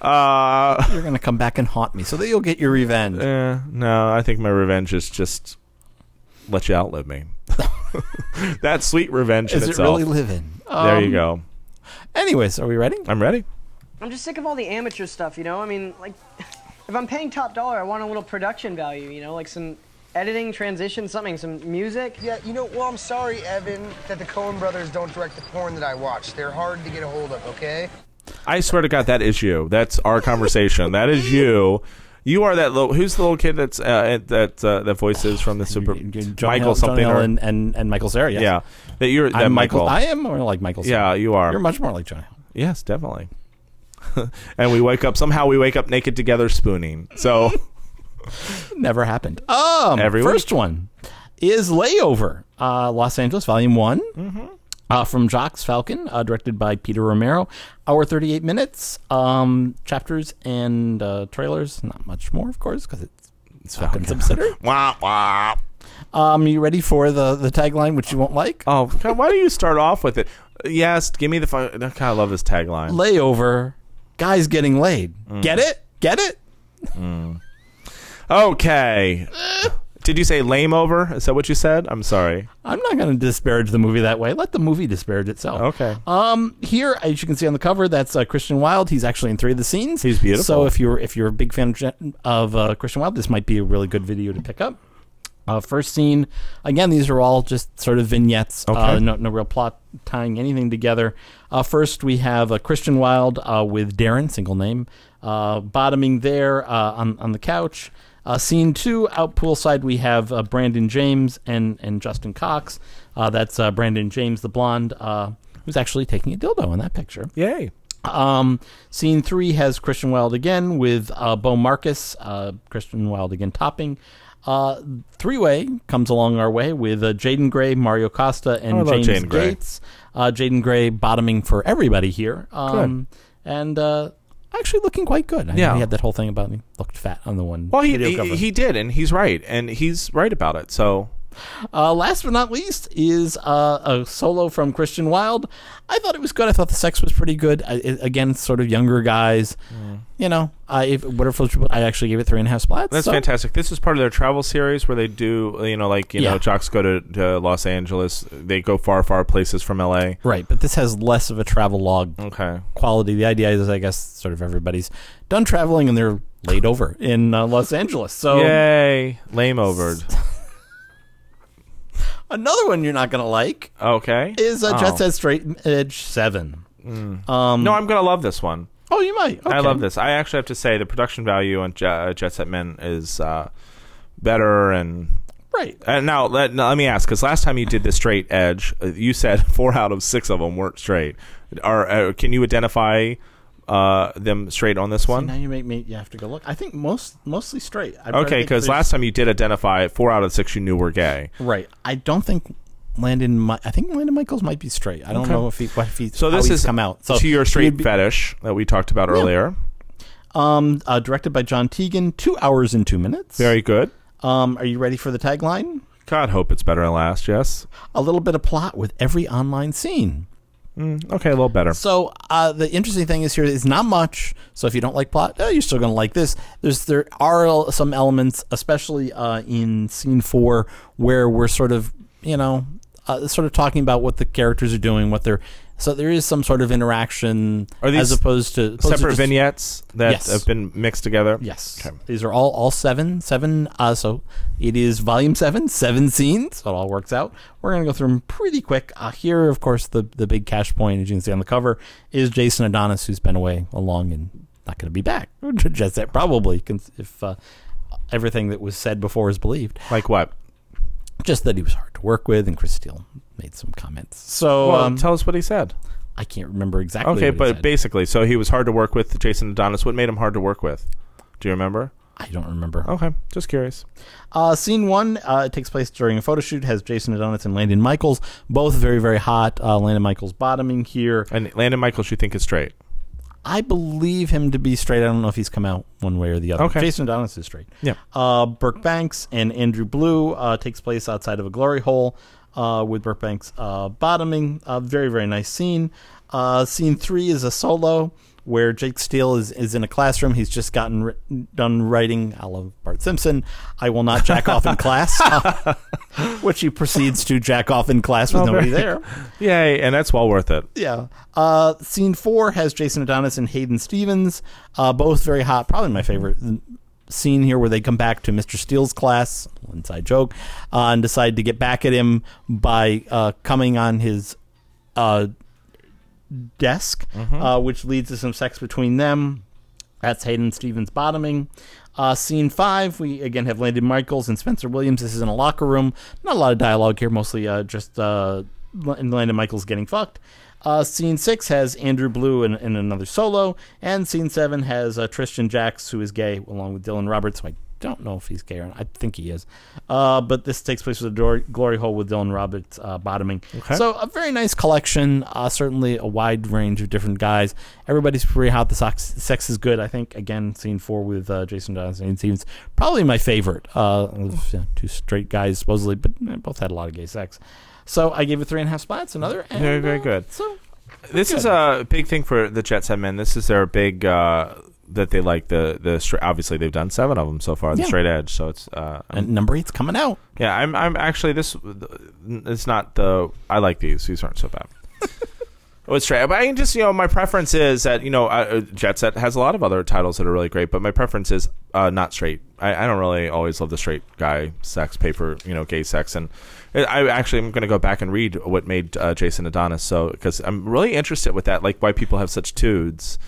Uh, you're going to come back and haunt me, so that you'll get your revenge. eh, no, I think my revenge is just let you outlive me. That's sweet revenge in Is it itself. really living? there you Um, go. Anyways, are we ready? I'm ready. I'm just sick of all the amateur stuff, you know? I mean, like, if I'm paying top dollar, I want a little production value, you know? Like some editing, transition, something, some music. Yeah, you know, well, I'm sorry, Evan, that the Coen brothers don't direct the porn that I watch. They're hard to get a hold of, okay? I swear to God, that is you. That's our conversation. that is you. You are that little. Who's the little kid that's uh, that uh, that voices from the Super John Michael Hill- something John Hill or and, and and Michael Cera. Yes. yeah that you're that I'm Michael. I am more like Michael. Cera. yeah, you are. You're much more like John. Hill. yes, definitely. and we wake up somehow. We wake up naked together, spooning. So Never happened. Um, Every first one is Layover, uh, Los Angeles, Volume One, Mm-hmm. Uh, from Jocks Falcon, uh, directed by Peter Romero. Hour thirty-eight minutes. Um, chapters and uh, trailers. Not much more, of course, because it's, it's Falcon subsidiary. wah wah. Um, you ready for the the tagline, which you won't like? Oh, God, why do you start off with it? Yes, give me the. Fun. God, I love this tagline. Layover, guys getting laid. Mm. Get it? Get it? Okay. Did you say lame over? Is that what you said? I'm sorry. I'm not going to disparage the movie that way. Let the movie disparage itself. Okay. Um, here, as you can see on the cover, that's uh, Christian Wilde. He's actually in three of the scenes. He's beautiful. So if you're if you're a big fan of, uh, Christian Wilde, this might be a really good video to pick up. Uh, first scene, again, these are all just sort of vignettes. Uh, Okay. no, no real plot tying anything together. Uh, first, we have uh, Christian Wilde uh, with Darren, single name, uh, bottoming there uh, on on the couch. Uh, scene two, out poolside, we have uh, Brandon James and and Justin Cox. Uh, that's uh, Brandon James, the blonde, uh, who's actually taking a dildo in that picture. Yay. Um, scene three has Christian Wilde again with uh, Bo Marcus. Uh, Christian Wilde again topping. Uh, three way comes along our way with uh, Jaden Gray, Mario Costa, and James Jaden Gray. Gates. Uh, Jaden Gray bottoming for everybody here. Um, and uh, actually looking quite good. I Yeah. he had that whole thing about he looked fat on the one. Well, he, video he he did, and he's right, and he's right about it. So Uh, last but not least is uh, a solo from Christian Wilde. I thought it was good. I thought the sex was pretty good. I, it, again, sort of younger guys. You know, I if whatever floats your boat, I actually gave it three and a half splats. that's so- fantastic. This is part of their travel series where they do, you know, like you Yeah. know, jocks go to, to Los Angeles. They go far, far places from L.A. Right, but this has less of a travel log Okay. quality. The idea is, I guess, sort of everybody's done traveling and they're laid over in uh, Los Angeles. So Yay, lame overed. another one you're not going to like Okay. is uh, Oh. Jet Set Straight Edge Seven. Um, No, I'm gonna love this one. oh, you might. I Okay. love this. I actually have to say the production value on Jet, uh, Jet Set Men is uh, better. And Right. uh, now let now, let me ask, because last time you did the straight edge, uh, you said four out of six of them weren't straight. Are uh, can you identify uh, them straight on this See, one? now you make me. You have to go look. I think most mostly straight. I Okay, because last time you did identify four out of six you knew were gay. Right. I don't think Landon. Mi- I think Landon Michaels might be straight. I don't Okay. know if he. What if he. So this is come out. So to your straight be- fetish that we talked about earlier. Um, uh, directed by John Tegan. Two hours and two minutes. Very good. Um, are you ready for the tagline? God, hope it's better than last. Yes. A little bit of plot with every online scene. Okay, a little better. So uh, the interesting thing is here is not much. So if you don't like plot, eh, you're still going to like this. There's there are some elements, especially uh, in scene four, where we're sort of you know uh, sort of talking about what the characters are doing, what they're. So there is some sort of interaction Are these as opposed to opposed to Separate just- vignettes that Yes. have been mixed together. Yes, Okay. these are all all seven seven. Uh, so it is volume seven, seven scenes. So it all works out. We're gonna go through them pretty quick. Uh, here, of course, the the big cash point, as you can see on the cover, is Jason Adonis, who's been away a long and not gonna be back. Just that probably, if uh, everything that was said before is believed. Like what? Just that he was hard to work with, and Chris Steele made some comments. So Well, um, tell us what he said. I can't remember exactly. Okay, what he but said. basically, so he was hard to work with, Jason Adonis. What made him hard to work with? Do you remember? I don't remember. Okay, just curious. Uh, scene one uh, it takes place during a photo shoot. Has Jason Adonis and Landon Michaels, both very very hot. Uh, Landon Michaels bottoming here. And Landon Michaels, you think is straight? I believe him to be straight. I don't know if he's come out one way or the other. Okay. Jason Adonis is straight. Yeah. Uh, Burke Banks and Andrew Blue uh, takes place outside of a glory hole uh, with Burke Banks uh, bottoming. Uh, very very nice scene. Uh, scene three is a solo where Jake Steele is, is in a classroom. He's just gotten ri- done writing. I love Bart Simpson. I will not jack off in class, which he proceeds to jack off in class with Oh, nobody there. Yay, and that's well worth it. Yeah. Uh, scene four has Jason Adonis and Hayden Stevens, uh, both very hot. Probably my favorite scene here, where they come back to Mr. Steele's class, inside joke, uh, and decide to get back at him by uh, coming on his uh, desk, uh, which leads to some sex between them. That's Hayden Stevens bottoming. Uh, scene five, we again have Landon Michaels and Spencer Williams. This is in a locker room. Not a lot of dialogue here, mostly uh, just uh, Landon Michaels getting fucked. Uh, scene six has Andrew Blue in, in another solo, and scene seven has uh, Tristan Jacks, who is gay, along with Dylan Roberts. who I don't know if he's gay or not. I think he is. Uh, but this takes place with a Glory Hole with Dylan Roberts uh, bottoming. So a very nice collection. Uh, certainly a wide range of different guys. Everybody's pretty hot. The sex, sex is good. I think again, scene four with uh, Jason Johnson seems probably my favorite. Uh, of, yeah, two straight guys supposedly, but they both had a lot of gay sex. So I gave it three and a half spots. Another and, Very, very uh, good. So This is a big thing for the Jet Set Men. This is their big uh, that they like the the stra- obviously they've done seven of them so far. The Yeah. straight edge. So it's uh, and number eight's coming out. yeah. I'm I'm actually this. It's not the I like these. These aren't so bad. Oh, it's straight. But I can just, you know, my preference is that, you know, uh, Jet Set has a lot of other titles that are really great, but my preference is uh, not straight. I, I don't really always love the straight guy sex paper, you know, gay sex. And I I actually am going to go back and read what made uh, Jason Adonis. So, because I'm really interested with that, like why people have such tudes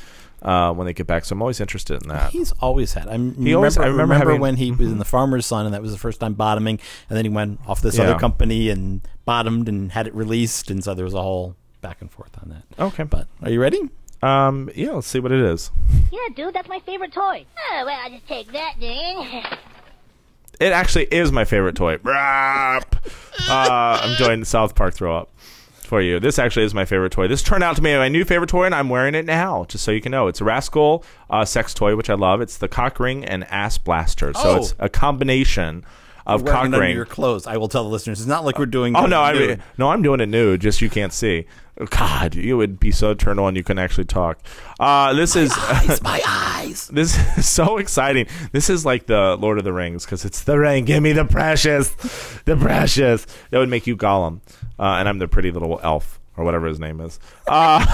uh, when they get back. So I'm always interested in that. He's always had. I remember, He always- I I remember remember, having- when he was in the Farmer's Son, and that was the first time bottoming, and then he went off this Yeah. other company and bottomed and had it released, and so there was a whole back and forth on that. Okay. But are you ready? Um, yeah, let's see what it is. Yeah, dude, that's my favorite toy. Oh, well, I'll just take that then. It actually is my favorite toy. Brap. Uh, I'm doing the South Park throw up for you. This actually is my favorite toy. This turned out to be my new favorite toy, and I'm wearing it now, just so you can know. It's a Rascal uh, sex toy, which I love. It's the cock ring and ass blaster. So Oh. it's a combination of cock ring. your clothes. I will tell the listeners. It's not like we're doing. Oh no, I mean, no, I'm doing it nude, just you can't see. God, you would be so turned on you couldn't actually talk. Uh, this is my eyes. this is so exciting. This is like the Lord of the Rings because it's the ring. Give me the precious, the precious. That would make you Gollum, uh, and I'm the pretty little elf or whatever his name is. Uh,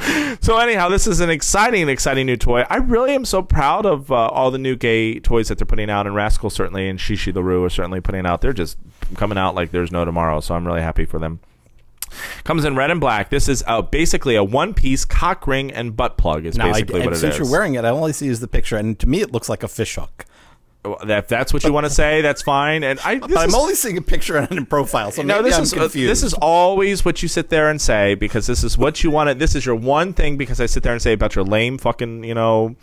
so anyhow, this is an exciting, exciting new toy. I really am so proud of uh, all the new gay toys that they're putting out, and Rascal certainly and Chi Chi LaRue are certainly putting out. They're just coming out like there's no tomorrow. So I'm really happy for them. Comes in red and black. This is uh, basically a one-piece cock ring and butt plug. Is Now, I, basically I- what it since you're wearing it, I only see is the picture, and to me, it looks like a fish hook. If that's what you want to say, that's fine. And I, this But I'm is- only seeing a picture and a profile, so no, maybe this I'm is uh, confused. this is always what you sit there and say because this is what you want to. This is your one thing because I sit there and say about your lame fucking you know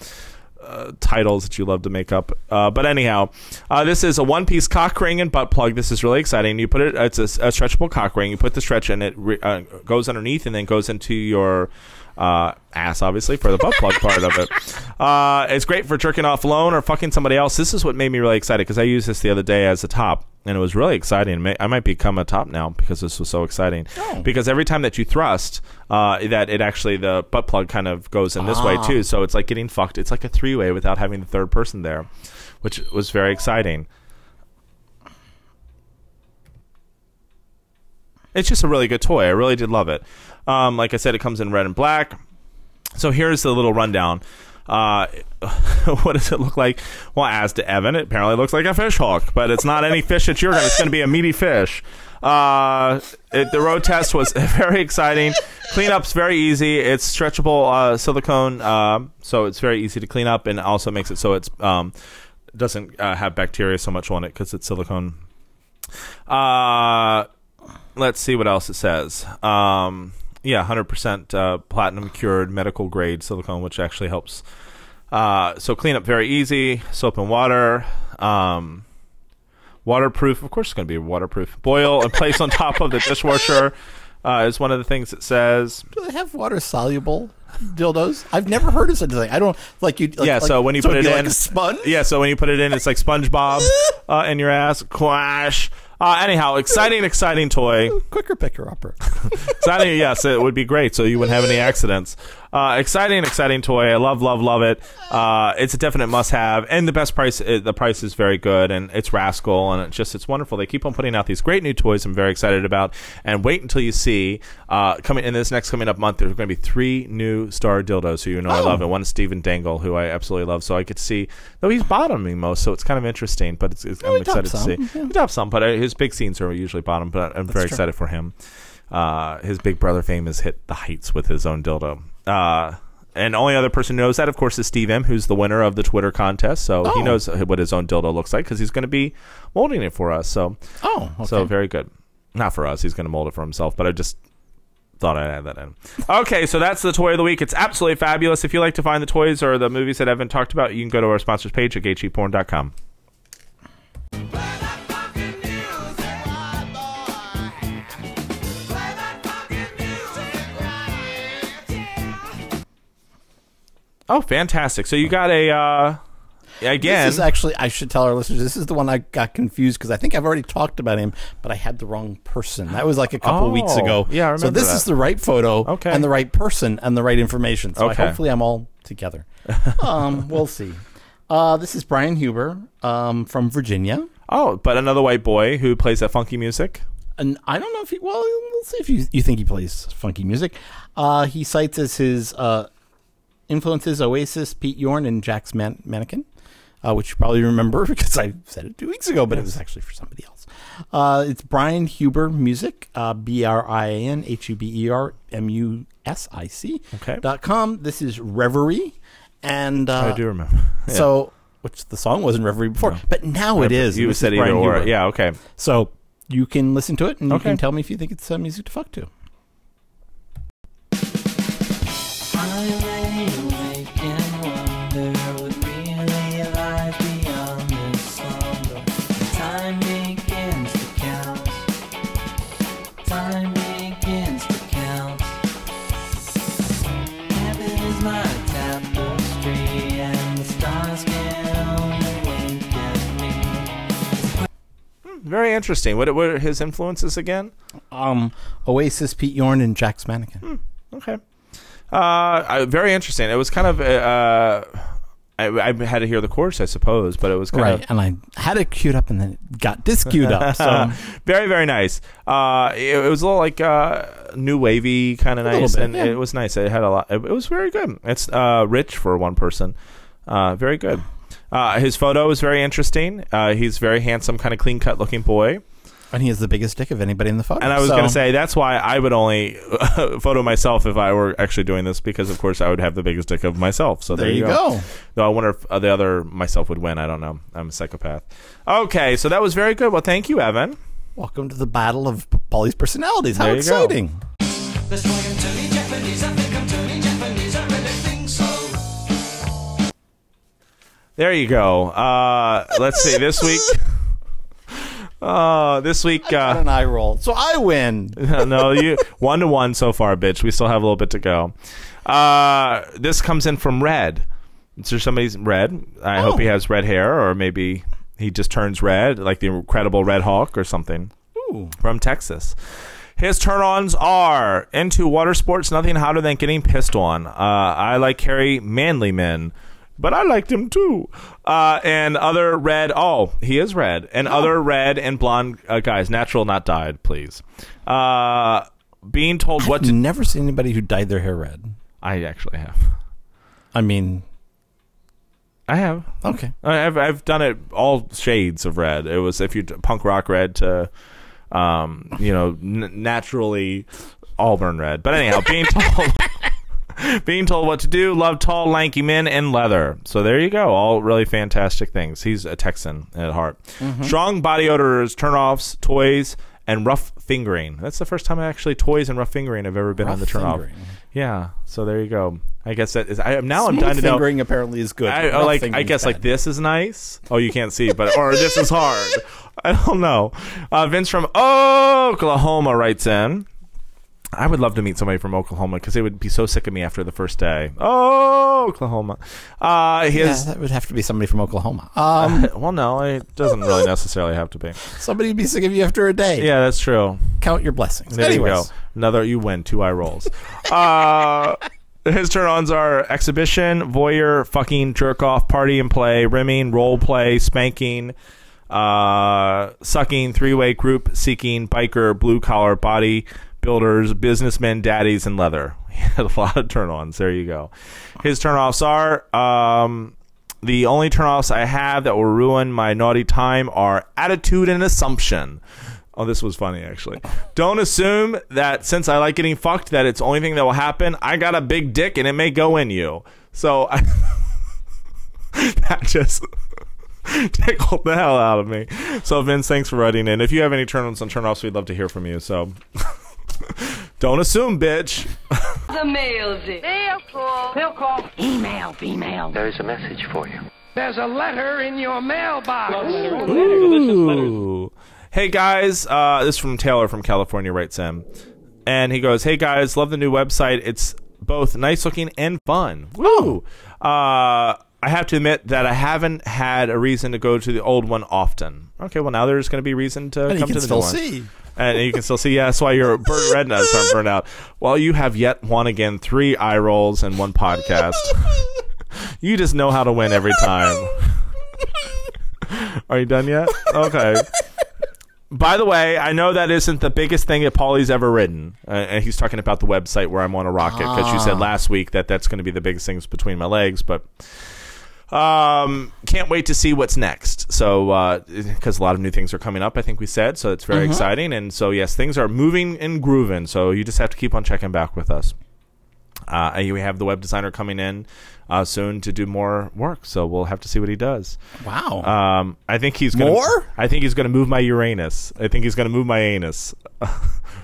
uh, titles that you love to make up. Uh, but anyhow, uh, this is a one piece cock ring and butt plug. This is really exciting. You put it. It's a, a stretchable cock ring. You put the stretch and it re, uh, goes underneath and then goes into your. Uh, ass, obviously, for the butt plug part of it. Uh, it's great for jerking off alone or fucking somebody else. This is what made me really excited because I used this the other day as a top, and it was really exciting. I might become a top now because this was so exciting. Because every time that you thrust, uh, that it actually the butt plug kind of goes in this way too. So it's like getting fucked. It's like a three way without having the third person there, which was very exciting. It's just a really good toy. I really did love it. Um, like I said, it comes in red and black. So here's the little rundown. Uh, what does it look like? Well, as to Evan, it apparently looks like a fish hook, but it's not any fish that you're going to. It's going to be a meaty fish. Uh, it, the road test was very exciting. Cleanup's very easy. It's stretchable uh, silicone, uh, so it's very easy to clean up, and also makes it so it's um, doesn't uh, have bacteria so much on it because it's silicone. Uh, let's see what else it says. Um, yeah, 100% uh, platinum cured medical grade silicone, which actually helps. Uh, so cleanup very easy. Soap and water. Um, waterproof. Of course, it's going to be waterproof. Boil and place on top of the dishwasher uh, is one of the things it says. Do they have water soluble dildos? I've never heard of such a thing. I don't like you. Like, yeah, so like- when you so put it in, like a sponge. Yeah, so when you put it in, it's like SpongeBob uh, in your ass. Quash. Uh, anyhow, exciting, exciting toy. quicker picker upper. exciting, yes, it would be great. So you wouldn't have any accidents. Uh, exciting, exciting toy. I love, love, love it. Uh, it's a definite must-have, and the best price. It, the price is very good, and it's Rascal, and it's just it's wonderful. They keep on putting out these great new toys. I'm very excited about. And wait until you see uh, coming in this next coming up month. There's going to be three new star dildos who you know I love, and one is Steven Daigle, who I absolutely love. So I could see though he's bottoming most, so it's kind of interesting. But it's, it's, I'm excited to see. yeah. He tops some, but uh, his big scenes are usually bottom. But I'm very true. excited for him. Uh, his Big Brother fame has hit the heights with his own dildo. Uh, and only other person who knows that, of course, is Steve M, who's the winner of the Twitter contest. So he Oh. knows what his own dildo looks like because he's going to be molding it for us. So, Oh, so very good. Not for us. He's going to mold it for himself. But I just thought I'd add that in. Okay, so that's the toy of the week. It's absolutely fabulous. If you like to find the toys or the movies that Evan talked about, you can go to our sponsors page at gatecheapporn.com. Oh, fantastic! So you got a uh, again. This is actually, I should tell our listeners, this is the one I got confused because I think I've already talked about him, but I had the wrong person. That was like a couple Oh, weeks ago. yeah, I So this that. is the right photo Okay. and the right person and the right information. So I- hopefully I'm all together. um, we'll see. Uh, this is Brian Huber um, from Virginia. oh, but another white boy who plays that funky music. And I don't know if he, well, we'll see if you, you think he plays funky music. Uh, he cites as his uh, influences Oasis, Pete Yorn, and Jack's Man- Mannequin, uh, which you probably remember because I said it two weeks ago, but it was actually for somebody else. Uh, it's Brian Huber Music, uh, B R I A N H U B E R M U S I C Okay. dot com. This is Reverie, and uh, I do remember. Yeah. so. Which the song wasn't Reverie before, but now it is. You This is said either Brian or. Huber. Yeah. Okay. So you can listen to it and you can tell me if you think it's uh, music to fuck to. Interesting. What what are his influences again? Um, Oasis, Pete Yorn, and Jack's Mannequin. Okay. Uh, I, very interesting. It was kind of. Uh, I, I had to hear the chorus, I suppose, but it was kind Right, of and I had it queued up and then it got disqueued up. So very very nice. Uh, it, it was a little like uh, new wavy, kind of nice, bit, and yeah. it was nice. It had a lot. It, it was very good. It's uh, rich for one person. Uh, very good. Uh, his photo is very interesting. Uh, he's very handsome, kind of clean cut looking boy. and he has the biggest dick of anybody in the photo. And I was So- going to say that's why I would only photo myself if I were actually doing this because of course I would have the biggest dick of myself. So there, There you go. go. Though I wonder if uh, the other myself would win. I don't know. I'm a psychopath. Okay, so that was very good. Well, thank you, Evan. welcome to the battle of Paulie's personalities. How There you go. exciting! There you go. Uh, let's see. This week. Uh, this week. Uh, an eye roll, so I win. no, you one to one so far, bitch. We still have a little bit to go. Uh, this comes in from Red. Is there somebody's red? I hope he has red hair, or maybe he just turns red, like the incredible Red Hawk or something. Ooh. From Texas. His turn-ons are into water sports. Nothing hotter than getting pissed on. Uh, I like carry manly men, but I liked him too. Uh, and other red. Oh, he is red. And other red and blonde uh, guys. Natural, not dyed, please. Uh, being told what I've to. never seen anybody who dyed their hair red. I actually have. I mean, I have. okay. I've I've done it all shades of red. It was if you punk rock red to, um, you know, n- naturally auburn red. But anyhow, being told. Being told what to do, love tall, lanky men in leather. So there you go. All really fantastic things. He's a Texan at heart. Strong body odors, turnoffs, toys, and rough fingering. That's the first time I actually toys and rough fingering have ever been on the Rough turnoff. fingering. Yeah. So there you go. I guess that is. I now I'm Smooth dying to know. fingering apparently is good. I, rough like. I guess like this is nice. Oh, you can't see, but or this is hard. I don't know. Uh, Vince from Oklahoma writes in. I would love to meet somebody from Oklahoma because they would be so sick of me after the first day. Oh, Oklahoma. Uh, he Yeah, that would have to be somebody from Oklahoma. Um, well, no, it doesn't really necessarily have to be. somebody would be sick of you after a day. Yeah, that's true. Count your blessings. There Anyways, you go. Another you win two eye rolls. uh, his turn-ons are exhibition, voyeur, fucking, jerk off, party and play, rimming, role play, spanking, uh, sucking, three-way group seeking, biker, blue collar, body builders, businessmen, daddies, and leather. He had a lot of turn-ons. There you go. His turn-offs are um, the only turn-offs I have that will ruin my naughty time are attitude and assumption. Oh, this was funny actually. Don't assume that since I like getting fucked, that it's the only thing that will happen. I got a big dick and it may go in you. So I, that just tickled the hell out of me. So Vince, thanks for writing in. If you have any turn ons and turn offs, we'd love to hear from you. So don't assume, bitch. The mail's it. Mail call. Mail call. Email, female. There is a message for you. There's a letter in your mailbox. Ooh. Hey guys, uh, this is from Taylor from California writes in, and he goes, "Hey guys, love the new website. It's both nice looking and fun. Woo! Uh, I have to admit that I haven't had a reason to go to the old one often. Okay, well now there's going to be reason to And you come can to the still new one. see. And you can still see, yeah, that's why your burnt retinas aren't burnt out. Well, you have yet one again, three eye rolls and one podcast. you just know how to win every time. Are you done yet? Okay. By the way, I know that isn't the biggest thing that Paulie's ever written, uh, and he's talking about the website where I'm on a rocket because you said Ah. last week that that's going to be the biggest things between my legs. But um, can't wait to see what's next. So because a lot of new things are coming up, I think we said so. It's very Mhm. exciting, and so yes, things are moving and grooving. So you just have to keep on checking back with us. Uh, and we have the web designer coming in uh, soon to do more work, so we'll have to see what he does. Wow. Um, I think he's gonna, More? I think he's going to move my Uranus. I think he's going to move my anus.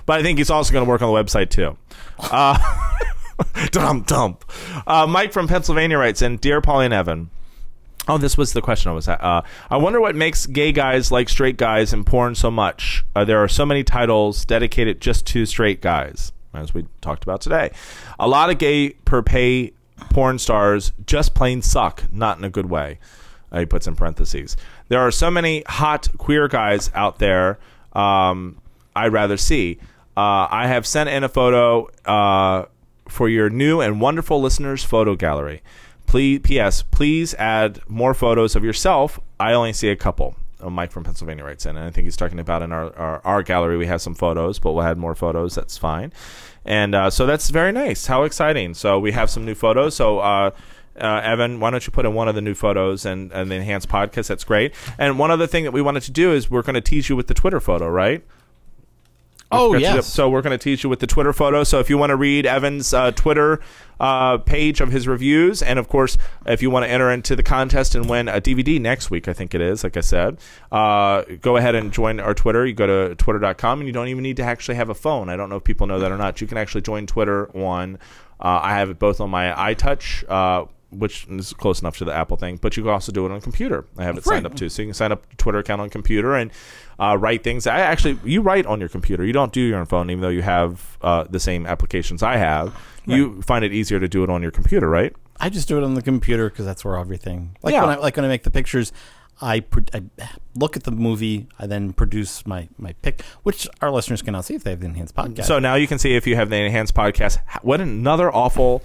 but I think he's also going to work on the website too. Uh, dump, dump. Uh, Mike from Pennsylvania writes in, "Dear Paulie and Evan." Oh, this was the question I was at. Uh, I wonder what makes gay guys like straight guys in porn so much. Uh, there are so many titles dedicated just to straight guys, as we talked about today. A lot of gay for pay porn stars just plain suck, not in a good way. Uh, he puts in parentheses. There are so many hot queer guys out there. Um, I'd rather see. Uh, I have sent in a photo uh, for your new and wonderful listeners' photo gallery. Please, P.S. Please add more photos of yourself. I only see a couple. Uh, Mike from Pennsylvania writes in, and I think he's talking about in our, our, our gallery we have some photos, but we'll add more photos. That's fine, and uh, so that's very nice. How exciting! So we have some new photos. So uh, uh, Evan, why don't you put in one of the new photos and, and the enhanced podcast? That's great. And one other thing that we wanted to do is we're going to tease you with the Twitter photo, right? Oh, Forgot to do- yes. So we're going to teach you with the Twitter photo. So if you want to read Evan's uh, Twitter uh, page of his reviews, and of course, if you want to enter into the contest and win a DVD next week, I think it is, like I said, uh, go ahead and join our Twitter. You go to twitter.com, and you don't even need to actually have a phone. I don't know if people know that or not. You can actually join Twitter on, uh, I have it both on my iTouch, uh, which is close enough to the Apple thing, but you can also do it on computer. I have it signed up to. So you can sign up a Twitter account on computer and uh, write things. I actually, you write on your computer. You don't do your own phone, even though you have uh, the same applications I have. You find it easier to do it on your computer, right? I just do it on the computer because that's where everything. Like Yeah. when I like when I make the pictures, I, pro- I look at the movie. I then produce my my pick, which our listeners cannot see if they have the enhanced podcast. So now you can see if you have the enhanced podcast. What another awful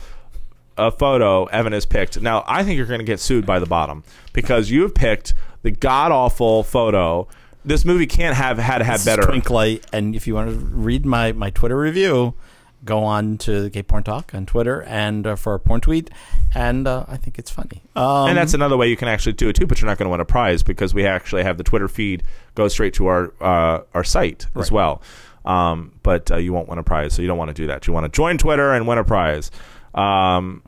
uh, photo Evan has picked. Now I think you're going to get sued by the bottom because you have picked the god awful photo. This movie can't have had had better. Twinklight, and if you want to read my my Twitter review, go on to Gay Porn Talk on Twitter and uh, for a porn tweet, and uh, I think it's funny. Um, and that's another way you can actually do it too, but you're not going to win a prize because we actually have the Twitter feed go straight to our uh, our site as well. Um, but uh, you won't win a prize, so you don't want to do that. You want to join Twitter and win a prize. Um,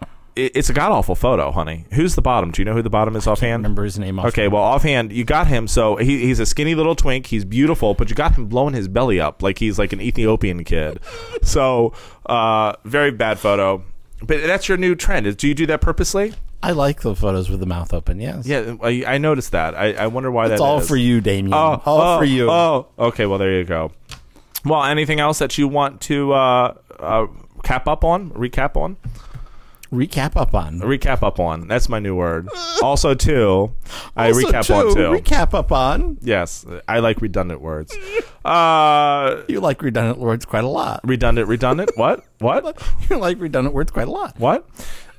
it, it's a god awful photo, honey. Who's the bottom? Do you know who the bottom is offhand? remember his name. Offhand. Okay, well, offhand, you got him. So he, he's a skinny little twink. He's beautiful, but you got him blowing his belly up like he's like an Ethiopian kid. so, uh, very bad photo. But that's your new trend. Do you do that purposely? I like the photos with the mouth open. Yes. Yeah, I, I noticed that. I, I wonder why It's that all is. for you, Damien. Oh, all oh, for you. Oh, okay. Well, there you go. Well, anything else that you want to uh, uh, cap up on? Recap on? Recap up on. Recap up on. That's my new word. also, too, I Also, recap too, on too. Recap up on. yes, I like redundant words. Uh, You like redundant words quite a lot. redundant, redundant. What? What? You like redundant words quite a lot. What?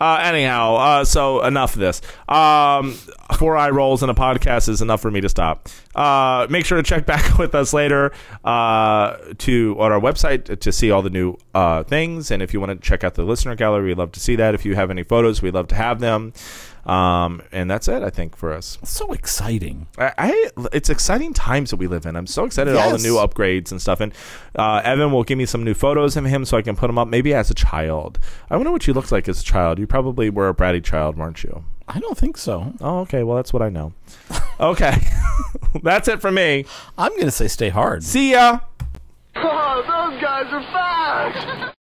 Uh, anyhow, uh, so enough of this. Um, four eye rolls in a podcast is enough for me to stop. Uh, make sure to check back with us later uh, to on our website to see all the new uh, things. And if you want to check out the listener gallery, we'd love to see that. If you have any photos, we'd love to have them. Um, and that's it, I think, for us. So exciting. I, I it's exciting times that we live in. I'm so excited at all the new upgrades and stuff. And uh, Evan will give me some new photos of him so I can put them up. Maybe as a child. I wonder what you looked like as a child. You probably were a bratty child, weren't you? I don't think so. Oh, okay. Well, that's what I know. okay, that's it for me. I'm going to say stay hard. See ya. Oh, those guys are fast!